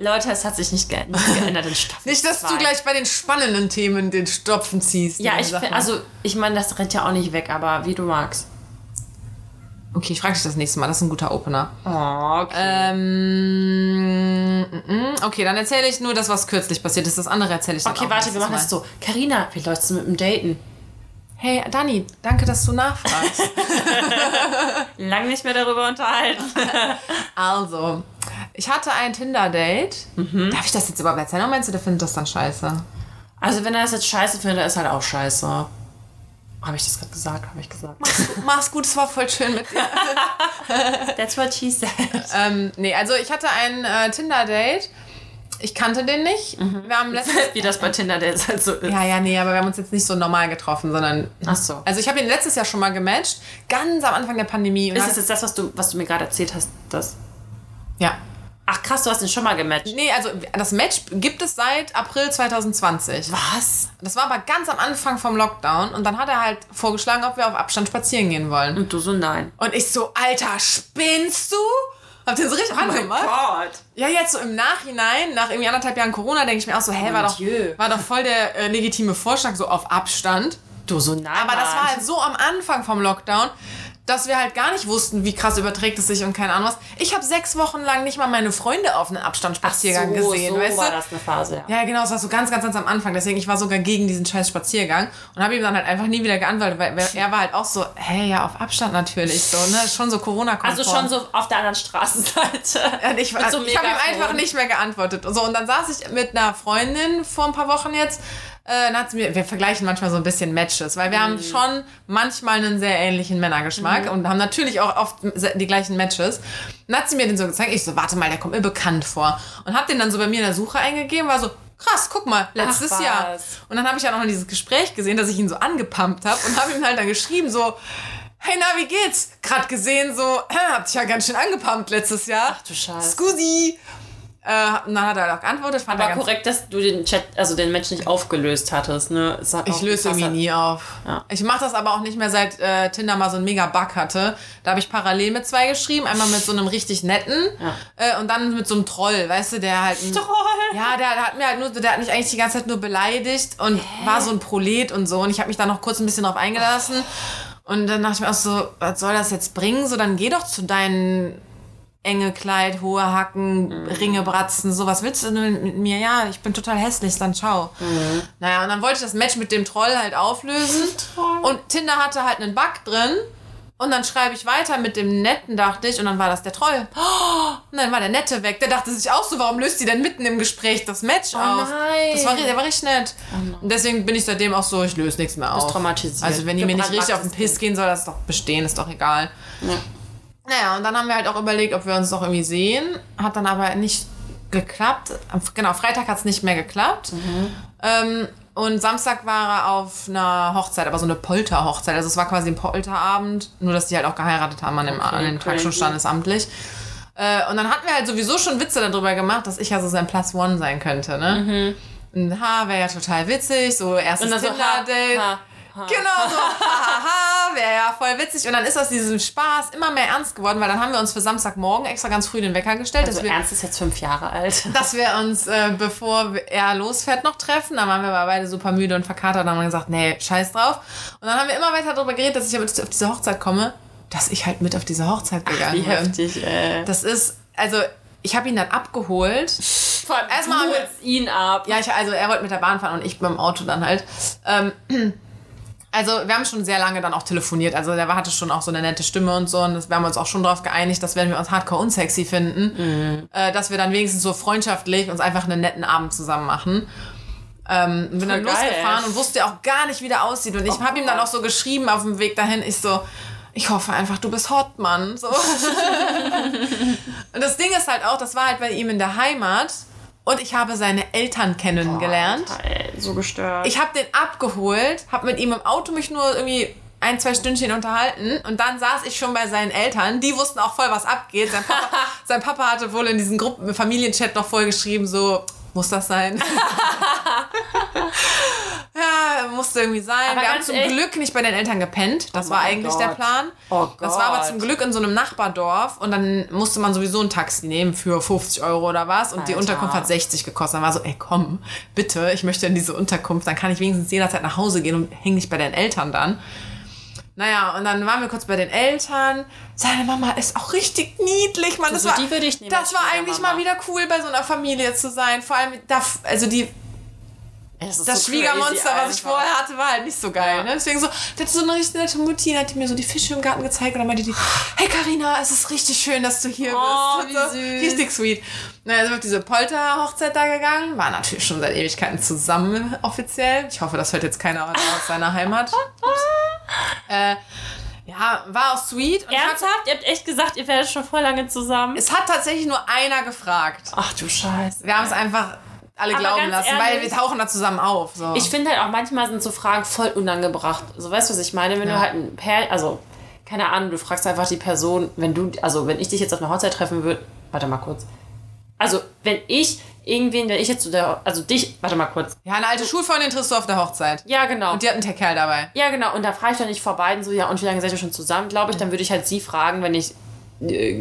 Leute, es hat sich nicht, ge nicht geändert in Staffel nicht, dass zwei. du gleich bei den spannenden Themen den Stopfen ziehst. Ja, ich Sachen. also ich meine, das rennt ja auch nicht weg, aber wie du magst. Okay, ich frage dich das nächste Mal. Das ist ein guter Opener. Oh, okay. Ähm, mm, mm. okay, dann erzähle ich nur das, was kürzlich passiert ist. Das andere erzähle ich dann okay, auch warte, wir machen das Mal. so. Karina, wie läuft's mit dem Daten? Hey, Dani, danke, dass du *laughs* nachfragst. Lang nicht mehr darüber unterhalten. *laughs* also, ich hatte ein Tinder-Date. Mhm. Darf ich das jetzt überhaupt erzählen? Oder meinst du, der findet das dann scheiße? Also wenn er das jetzt scheiße findet, ist halt auch scheiße. Habe ich das gerade gesagt? Habe ich gesagt. Mach's gut, es war voll schön mit dir. *laughs* That's what she said. ähm, nee, also ich hatte ein äh, Tinder-Date. Ich kannte den nicht. Mhm. Wir haben letztes *laughs* Wie das bei Tinder Dates halt so ist. Ja, ja, nee, aber wir haben uns jetzt nicht so normal getroffen, sondern. Ach so. Also ich habe ihn letztes Jahr schon mal gematcht, ganz am Anfang der Pandemie. Ist das jetzt das, was du, was du mir gerade erzählt hast? Das? ja. Ach krass, du hast ihn schon mal gematcht. Nee, also das Match gibt es seit April 2020. Was? Das war aber ganz am Anfang vom Lockdown und dann hat er halt vorgeschlagen, ob wir auf Abstand spazieren gehen wollen. Und du so nein. Und ich so, Alter, spinnst du? Hab den so richtig angemacht. Gott. Ja, jetzt so im Nachhinein, nach irgendwie anderthalb Jahren Corona, denke ich mir auch so, hä, war doch, war doch voll der äh, legitime Vorschlag, so auf Abstand. Du so nein. Aber das war halt so am Anfang vom Lockdown, dass wir halt gar nicht wussten, wie krass überträgt es sich und keine Ahnung was. Ich habe sechs Wochen lang nicht mal meine Freunde auf einen Abstandsspaziergang so, gesehen, so weißt war du? das eine Phase, ja. Ja, genau, es war so ganz, ganz, ganz am Anfang. Deswegen, ich war sogar gegen diesen scheiß Spaziergang und habe ihm dann halt einfach nie wieder geantwortet, weil er war halt auch so, hey, ja, auf Abstand natürlich, so, ne? Schon so Corona-konform. Also schon so auf der anderen Straßenseite. *laughs* Und ich, Mit so ich habe ihm einfach nicht mehr geantwortet. Und, so, und dann saß ich mit einer Freundin vor ein paar Wochen jetzt. Äh, dann hat sie mir, wir vergleichen manchmal so ein bisschen Matches, weil wir Mhm. haben schon manchmal einen sehr ähnlichen Männergeschmack und haben natürlich auch oft die gleichen Matches. Dann hat sie mir den so gezeigt. Ich so, warte mal, der kommt mir bekannt vor. Und habe den dann so bei mir in der Suche eingegeben, war so, krass, guck mal, letztes Ach, Jahr. Und dann habe ich ja noch mal dieses Gespräch gesehen, dass ich ihn so angepumpt habe und habe ihm halt dann geschrieben, so, hey, na, wie geht's? Gerade gesehen, so, *clears throat* hab dich ja ganz schön angepumpt letztes Jahr. Ach du Scheiße. Scusi. Äh, und dann hat er auch geantwortet. Fand er Aber korrekt, dass du den Chat, also den Match nicht aufgelöst hattest, ne? Hat Ich löse irgendwie nie auf. Ja. Ich mache das aber auch nicht mehr, seit äh, Tinder mal so einen mega Bug hatte. Da habe ich parallel mit zwei geschrieben. Einmal mit so einem richtig netten Ja. äh, und dann mit so einem Troll, weißt du, der halt... ein- Troll. Ja, der, der hat mir halt nur, der hat mich eigentlich die ganze Zeit nur beleidigt und war so ein Prolet und so. Und ich habe mich da noch kurz ein bisschen drauf eingelassen. Und dann dachte ich mir auch so, was soll das jetzt bringen? So, dann geh doch zu deinen enge Kleid, hohe Hacken, Ringe, Bratzen, so, was willst du denn mit mir? Ja, ich bin total hässlich, dann ciao. Naja, und dann wollte ich das Match mit dem Troll halt auflösen. Und Tinder hatte halt einen Bug drin. Und dann schreibe ich weiter mit dem Netten, dachte ich, und dann war das der Troll. Und dann war der Nette weg. Der dachte sich auch so, warum löst die denn mitten im Gespräch das Match auf? nein. Das war, der war richtig nett. Und deswegen bin ich seitdem auch so, ich löse nichts mehr auf. traumatisiert. Also wenn die mir nicht richtig auf den Piss gehen soll, das ist doch bestehen, ist doch egal. Ja. Naja, und dann haben wir halt auch überlegt, ob wir uns doch irgendwie sehen. Hat dann aber nicht geklappt. Genau, Freitag hat es nicht mehr geklappt. Ähm, Und Samstag war er auf einer Hochzeit, aber so eine Polterhochzeit. Also es war quasi ein Polterabend, nur dass die halt auch geheiratet haben an dem, Okay, an dem Tag schon standesamtlich. Äh, und dann hatten wir halt sowieso schon Witze darüber gemacht, dass ich ja so sein Plus One sein könnte, ne? Und ha, wäre ja total witzig, so erstes Mhm. Tinder-Date. Genau, so, hahaha, wäre ja voll witzig. Und dann ist aus diesem Spaß immer mehr ernst geworden, weil dann haben wir uns für Samstagmorgen extra ganz früh den Wecker gestellt, Also dass, wir, Ernst ist jetzt fünf Jahre alt. *laughs* dass wir uns, äh, bevor er losfährt, noch treffen. Dann waren wir aber beide super müde und verkatert und haben gesagt, nee, scheiß drauf. Und dann haben wir immer weiter darüber geredet, dass ich mit auf diese Hochzeit komme, dass ich halt mit auf diese Hochzeit gegangen Wie bin. heftig, ey. Das ist, also, ich habe ihn dann abgeholt. Erstmal Erstmal haben wir- ihn ab. Ja, ich, also er wollte mit der Bahn fahren und ich beim Auto dann halt. Ähm, also wir haben schon sehr lange dann auch telefoniert. Also der hatte schon auch so eine nette Stimme und so. Und das, wir haben uns auch schon darauf geeinigt, dass wenn wir uns hardcore unsexy finden, äh, dass wir dann wenigstens so freundschaftlich uns einfach einen netten Abend zusammen machen. Ähm, und bin dann geil. losgefahren und wusste auch gar nicht, wie der aussieht. Und ich Oh habe ihm dann auch so geschrieben auf dem Weg dahin, ich so, ich hoffe einfach, du bist hot, Mann. So. *laughs* und das Ding ist halt auch, das war halt bei ihm in der Heimat und ich habe seine Eltern kennengelernt. Alter, ey, so gestört. Ich habe den abgeholt, habe mit ihm im Auto mich nur irgendwie ein, zwei Stündchen unterhalten und dann saß ich schon bei seinen Eltern. Die wussten auch voll, was abgeht. Sein Papa, *laughs* sein Papa hatte wohl in diesen Gruppen, Familienchat noch voll geschrieben, so, muss das sein? *laughs* ja, musste irgendwie sein. Aber Wir haben zum ehrlich- Glück nicht bei den Eltern gepennt. Das Oh war eigentlich Gott. der Plan. Oh Das war aber zum Glück in so einem Nachbardorf und dann musste man sowieso ein Taxi nehmen für 50 Euro oder was und die Alter. Unterkunft hat 60 gekostet. Dann war so, ey komm, bitte, ich möchte in diese Unterkunft, dann kann ich wenigstens jederzeit nach Hause gehen und häng nicht bei den Eltern dann. Naja, und dann waren wir kurz bei den Eltern. Seine Mama ist auch richtig niedlich, Mann. Das So, war, die würde ich nehmen das war eigentlich Schwiegermama. mal wieder cool, bei so einer Familie zu sein. Vor allem, da, also die, das das so Schwiegermonster, was ich vorher hatte, war halt nicht so geil. Ja. Ne? Deswegen so, das ist so eine richtig nette Mutti, die hat mir so die Fische im Garten gezeigt und dann meinte die, hey Karina, es ist richtig schön, dass du hier Oh, bist. wie süß. Richtig sweet. Na, sind wir auf diese Polter-Hochzeit da gegangen, war natürlich schon seit Ewigkeiten zusammen offiziell. Ich hoffe, das hört jetzt keiner aus seiner Heimat. *laughs* Äh, ja, war auch sweet. Und Ernsthaft? Ihr habt echt gesagt, ihr werdet schon voll lange zusammen? Es hat tatsächlich nur einer gefragt. Ach du Scheiße. Wir haben es einfach alle Aber glauben lassen, weil ehrlich- wir tauchen da zusammen auf. So. Ich finde halt auch manchmal sind so Fragen voll unangebracht. So, weißt du, was ich meine? Wenn Ja. du halt ein Pär, also, keine Ahnung, du fragst einfach die Person, wenn du, also, wenn ich dich jetzt auf einer Hochzeit treffen würde, warte mal kurz. Also, wenn ich irgendwen, wenn ich jetzt zu der, also dich, warte mal kurz. ja, eine alte Schulfreundin triffst du auf der Hochzeit. Ja, genau. Und die hat einen Kerl dabei. ja, genau. Und da frage ich doch nicht vor beiden so, ja, und wie lange seid ihr schon zusammen, glaube ich, dann würde ich halt sie fragen, wenn ich äh,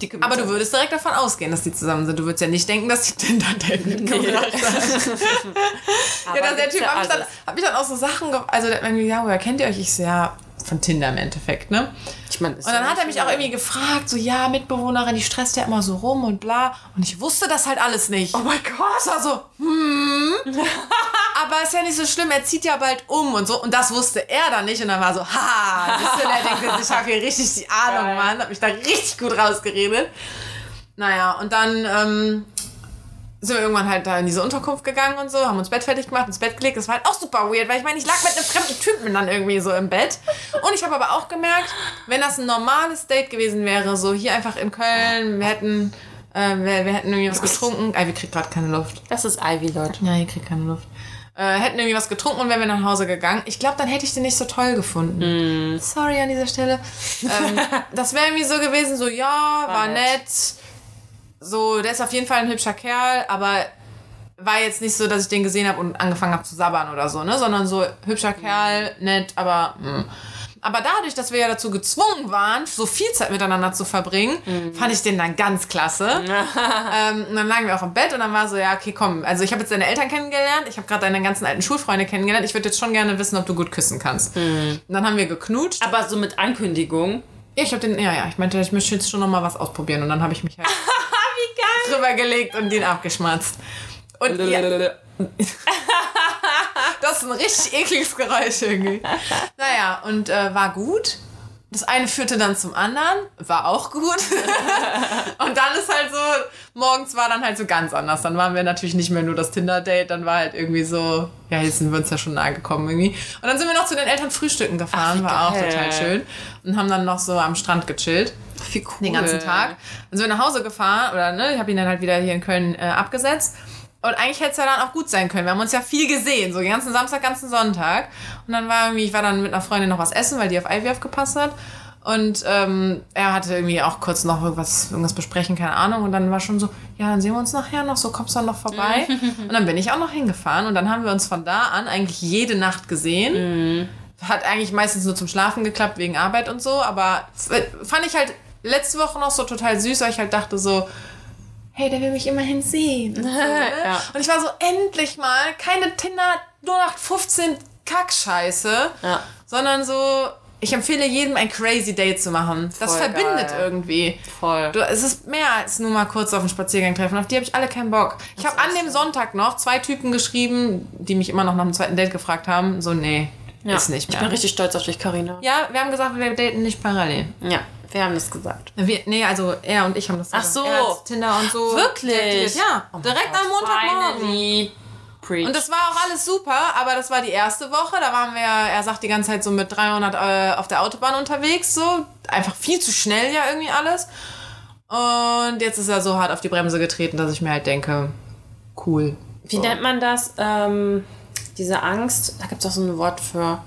dicke Aber du würdest direkt davon ausgehen, dass die zusammen sind. Du würdest ja nicht denken, dass die Tinder-Date mitgebracht haben. *laughs* Aber Ja, dann der Typ ja hat mich, dann, alles. hat mich dann auch so Sachen, also der hat mir ja, woher kennt ihr euch? Ich so, ja, von Tinder im Endeffekt, ne? Ich mein, ist Und dann hat er mich auch irgendwie gefragt, so, ja, Mitbewohnerin, die stresst ja immer so rum und bla. Und ich wusste das halt alles nicht. Oh mein Gott. Das war so, hm. *laughs* Aber ist ja nicht so schlimm, er zieht ja bald um und so. Und das wusste er dann nicht. Und dann war so, ha, siehst du, der denkt, ich habe hier richtig die Ahnung, Geil. Mann. Hab mich da richtig gut rausgeredet. Naja, und dann ähm, sind wir irgendwann halt da in diese Unterkunft gegangen und so, haben uns Bett fertig gemacht, ins Bett gelegt. Das war halt auch super weird, weil ich meine, ich lag mit einem fremden Typen dann irgendwie so im Bett. Und ich habe aber auch gemerkt, wenn das ein normales Date gewesen wäre, so hier einfach in Köln, wir hätten, äh, wir, wir hätten irgendwie was getrunken. Wir kriegen gerade keine Luft. Das ist Ivy, Leute. Ja, ihr kriegt keine Luft. Äh, hätten irgendwie was getrunken und wären wir nach Hause gegangen. Ich glaube, dann hätte ich den nicht so toll gefunden. Sorry an dieser Stelle. ähm, *laughs* das wäre irgendwie so gewesen, so ja, war, nett. nett. So, der ist auf jeden Fall ein hübscher Kerl, aber war jetzt nicht so, dass ich den gesehen habe und angefangen habe zu sabbern oder so, ne? Sondern so hübscher Kerl, nett, aber. Mh. Aber dadurch, dass wir ja dazu gezwungen waren, so viel Zeit miteinander zu verbringen, fand ich den dann ganz klasse. *laughs* ähm, und dann lagen wir auch im Bett und dann war so, ja, okay, komm. Also ich habe jetzt deine Eltern kennengelernt, ich habe gerade deine ganzen alten Schulfreunde kennengelernt. Ich würde jetzt schon gerne wissen, ob du gut küssen kannst. Und dann haben wir geknutscht. Aber so mit Ankündigung. Ja, ich habe den, ja, ja, ich meinte, ich möchte jetzt schon noch mal was ausprobieren. Und dann habe ich mich halt *laughs* Wie geil. drüber gelegt und den abgeschmatzt. Und *laughs* das ist ein richtig ekliges Geräusch irgendwie. Naja, und äh, war gut. Das eine führte dann zum anderen, war auch gut. *laughs* und dann ist halt so, morgens war dann halt so ganz anders. Dann waren wir natürlich nicht mehr nur das Tinder-Date, dann war halt irgendwie so, ja, jetzt sind wir uns ja schon nahe gekommen irgendwie. Und dann sind wir noch zu den Eltern frühstücken gefahren, Ach, war auch geil. total schön. Und haben dann noch so am Strand gechillt Wie cool. den ganzen Tag. Dann sind wir nach Hause gefahren, oder ne, ich habe ihn dann halt wieder hier in Köln äh, abgesetzt. Und eigentlich hätte es ja dann auch gut sein können. Wir haben uns ja viel gesehen, so den ganzen Samstag, ganzen Sonntag. Und dann war irgendwie, ich war dann mit einer Freundin noch was essen, weil die auf Ivy aufgepasst hat. Und ähm, er hatte irgendwie auch kurz noch irgendwas, irgendwas besprechen, keine Ahnung. Und dann war schon so, ja, dann sehen wir uns nachher noch, so kommst du dann noch vorbei. *laughs* und dann bin ich auch noch hingefahren und dann haben wir uns von da an eigentlich jede Nacht gesehen. Hat eigentlich meistens nur zum Schlafen geklappt wegen Arbeit und so, aber fand ich halt letzte Woche noch so total süß, weil ich halt dachte so, hey, der will mich immerhin sehen. Und, *laughs* so, ne? Ja. und ich war so, endlich mal, keine Tinder 0815 Kackscheiße, Ja. sondern so, ich empfehle jedem ein crazy Date zu machen. Das Voll verbindet geil. irgendwie. Voll. Du, es ist mehr als nur mal kurz auf einen Spaziergang treffen. Auf die habe ich alle keinen Bock. Ich habe an dem Sonntag noch zwei Typen geschrieben, die mich immer noch nach dem zweiten Date gefragt haben. So, nee, ja. ist nicht Ich mehr. bin richtig stolz auf dich, Karina. ja, wir haben gesagt, wir daten nicht parallel. Ja, wir haben das gesagt. Wir, nee, also er und ich haben das Ach gesagt. so. Er hat Tinder und so. Wirklich? Ja, Oh direkt Gott, am Montagmorgen. finally. Preach. Und das war auch alles super, aber das war die erste Woche. Da waren wir, er sagt die ganze Zeit so mit 300 äh, auf der Autobahn unterwegs, so. Einfach viel zu schnell ja irgendwie alles. Und jetzt ist er so hart auf die Bremse getreten, dass ich mir halt denke, cool. Wie nennt man das? Ähm, diese Angst, da gibt es auch so ein Wort für.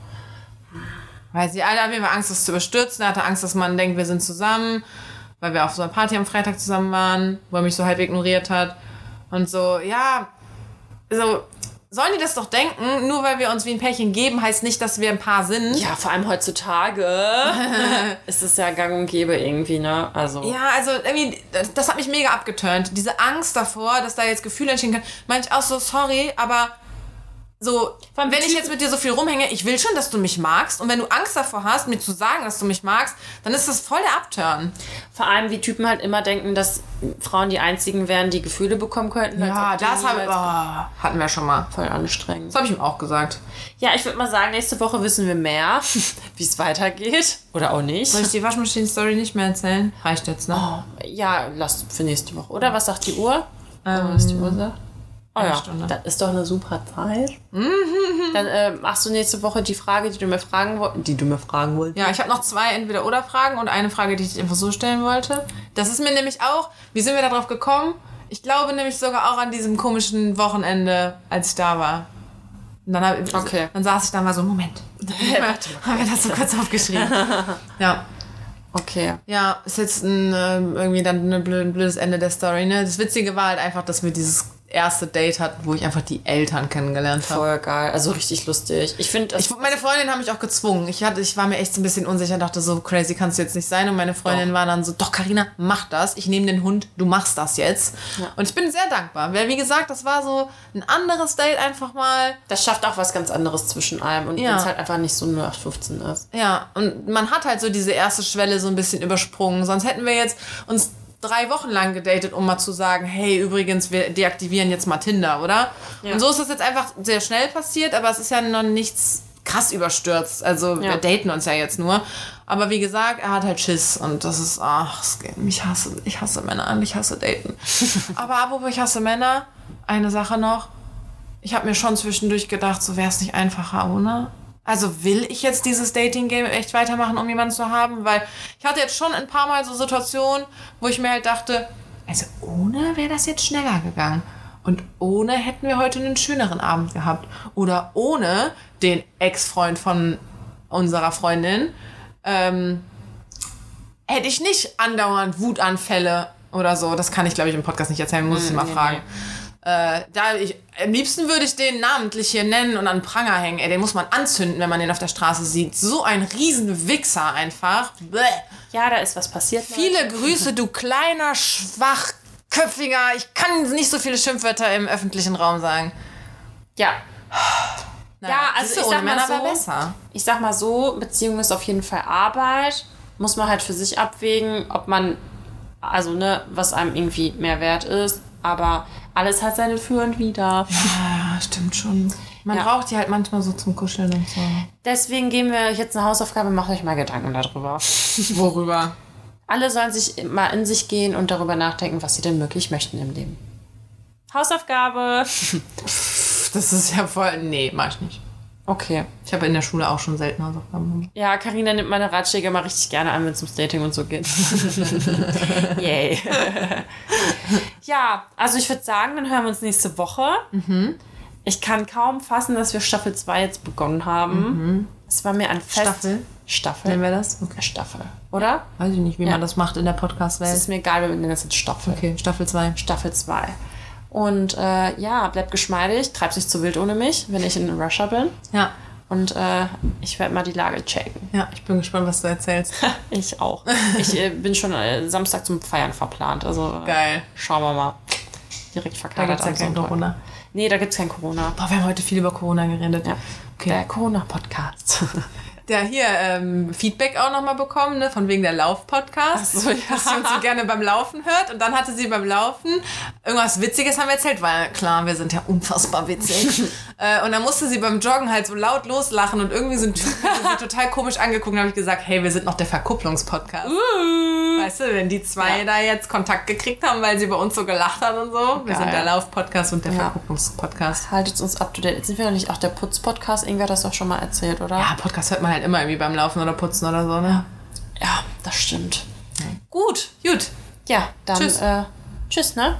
Weil sie alle haben immer Angst, das zu überstürzen. Er hatte Angst, dass man denkt, wir sind zusammen, weil wir auf so einer Party am Freitag zusammen waren, wo er mich so halb ignoriert hat. Und so, ja, so, sollen die das doch denken, nur weil wir uns wie ein Pärchen geben, heißt nicht, dass wir ein Paar sind. Ja, vor allem heutzutage *laughs* ist es ja gang und gäbe irgendwie, ne? Also. Ja, also irgendwie, das, das hat mich mega abgeturnt. Diese Angst davor, dass da jetzt Gefühle entstehen können. Meinte ich auch so, sorry, aber so, allem wenn ich jetzt mit dir so viel rumhänge, ich will schon, dass du mich magst. Und wenn du Angst davor hast, mir zu sagen, dass du mich magst, dann ist das voll der Abturn. Vor allem, wie Typen halt immer denken, dass Frauen die einzigen wären, die Gefühle bekommen könnten. Ja, das hab, niemals- oh, hatten wir schon mal. Voll anstrengend. Das habe ich ihm auch gesagt. Ja, ich würde mal sagen, nächste Woche wissen wir mehr, *laughs* wie es weitergeht. Oder auch nicht. Soll ich die Waschmaschinen-Story nicht mehr erzählen? Reicht jetzt, ne? Ja, lass für nächste Woche. Oder was sagt die Uhr? was die Uhr sagt? Oh eine ja, Stunde. das ist doch eine super Zeit. Dann äh, machst du nächste Woche die Frage, die du mir fragen wolltest. Die du mir fragen wolltest. Ja, ich habe noch zwei Entweder-Oder-Fragen und eine Frage, die ich einfach so stellen wollte. Das ist mir nämlich auch, wie sind wir darauf gekommen? Ich glaube nämlich sogar auch an diesem komischen Wochenende, als ich da war. Und dann, hab, Okay. dann saß ich da mal so, Moment. *laughs* haben wir das so kurz aufgeschrieben. *laughs* Ja. Okay. Ja, ist jetzt ein, ähm, irgendwie dann ein blödes Ende der Story. Ne? Das Witzige war halt einfach, dass wir dieses erste Date hatten, wo ich einfach die Eltern kennengelernt habe. Voll geil. Also richtig lustig. Ich finde, meine Freundin haben mich auch gezwungen. Ich, hatte, ich war mir echt so ein bisschen unsicher, dachte so, crazy kannst du jetzt nicht sein. Und meine Freundin war dann so, doch, Karina, mach das. Ich nehme den Hund, du machst das jetzt. Ja. Und ich bin sehr dankbar. Weil, wie gesagt, das war so ein anderes Date einfach mal. das schafft auch was ganz anderes zwischen allem. Und Ja. wenn es halt einfach nicht so 0815 ist. Ja, und man hat halt so diese erste Schwelle so ein bisschen übersprungen. Sonst hätten wir jetzt uns drei Wochen lang gedatet, um mal zu sagen, hey, übrigens, wir deaktivieren jetzt mal Tinder, oder? Ja. Und so ist das jetzt einfach sehr schnell passiert, aber es ist ja noch nichts krass überstürzt. Also wir Ja. daten uns ja jetzt nur. Aber wie gesagt, er hat halt Schiss und das ist, ach, ich hasse, ich hasse Männer und ich hasse Daten. *laughs* aber apropos, ich hasse Männer, eine Sache noch. Ich habe mir schon zwischendurch gedacht, so wäre es nicht einfacher ohne. Also will ich jetzt dieses Dating-Game echt weitermachen, um jemanden zu haben? Weil ich hatte jetzt schon ein paar Mal so Situationen, wo ich mir halt dachte, also ohne wäre das jetzt schneller gegangen. Und ohne hätten wir heute einen schöneren Abend gehabt. Oder ohne den Ex-Freund von unserer Freundin ähm, hätte ich nicht andauernd Wutanfälle oder so. Das kann ich, glaube ich, im Podcast nicht erzählen, muss ich mal nee, fragen. Äh, da ich, am liebsten würde ich den namentlich hier nennen und an den Pranger hängen. Ey, den muss man anzünden, wenn man den auf der Straße sieht. So ein riesen Wichser einfach. Bäh. Ja, da ist was passiert. Viele Grüße, du kleiner, schwachköpfiger. Ich kann nicht so viele Schimpfwörter im öffentlichen Raum sagen. Ja. Naja, Ja, also ich sag mal so, ich sag mal so, Beziehung ist auf jeden Fall Arbeit. Muss man halt für sich abwägen, ob man, also ne, was einem irgendwie mehr wert ist. Aber alles hat seine Für und Wider. Ja, stimmt schon. Man Ja. braucht die halt manchmal so zum Kuscheln und so. Deswegen geben wir euch jetzt eine Hausaufgabe, macht euch mal Gedanken darüber. *laughs* Worüber? Alle sollen sich mal in sich gehen und darüber nachdenken, was sie denn wirklich möchten im Leben. Hausaufgabe. *laughs* Das ist ja voll. Nee, mach ich nicht. Okay. Ich habe in der Schule auch schon selten Hausaufgaben gemacht. Ja, Karina nimmt meine Ratschläge immer richtig gerne an, wenn es ums Dating und so geht. *laughs* Yay. ja, also ich würde sagen, dann hören wir uns nächste Woche. Ich kann kaum fassen, dass wir Staffel 2 jetzt begonnen haben. Es war mir ein Fest. Staffel? Staffel. Nennen wir das? Okay. Staffel. Oder? Weiß ich nicht, wie Ja. man das macht in der Es Podcast-Welt. ist mir egal, wir nennen das jetzt Staffel. Okay, Staffel 2. Staffel 2. Und äh, ja, bleibt geschmeidig, treibt sich zu wild ohne mich, wenn ich in Russia bin. Ja. Und äh, ich werde mal die Lage checken. Ja, ich bin gespannt, was du erzählst. *laughs* Ich auch. Ich äh, bin schon äh, Samstag zum Feiern verplant. Also äh, Geil. schauen wir mal. Direkt Da verkleidet gibt es ja kein Sonntag. Corona. Nee, da gibt es kein Corona. Boah, wir haben heute viel über Corona geredet. Ja. Okay. Der Corona-Podcast. *laughs* Der hier ähm, Feedback auch nochmal bekommen, ne, von wegen der Lauf-Podcast. So, *laughs* ja. Dass sie uns so gerne beim Laufen hört. Und dann hatte sie beim Laufen irgendwas Witziges haben wir erzählt, weil klar, wir sind ja unfassbar witzig. *laughs* äh, und dann musste sie beim Joggen halt so laut loslachen und irgendwie so ein Typ sie total komisch angeguckt und habe ich gesagt, hey, wir sind noch der Verkupplungspodcast. Weißt du, wenn die zwei Ja. da jetzt Kontakt gekriegt haben, weil sie bei uns so gelacht hat und so. Wir Geil. sind der Lauf-Podcast und der Ja. Verkupplungspodcast. Haltet uns up to date. Jetzt sind wir noch nicht auch der Putz-Podcast. Irgendwer hat das doch schon mal erzählt, oder? Ja, Podcast hört man halt immer irgendwie beim Laufen oder Putzen oder so, ne? Ja, das stimmt. Gut, gut. Ja, dann Tschüss. Äh, tschüss, ne?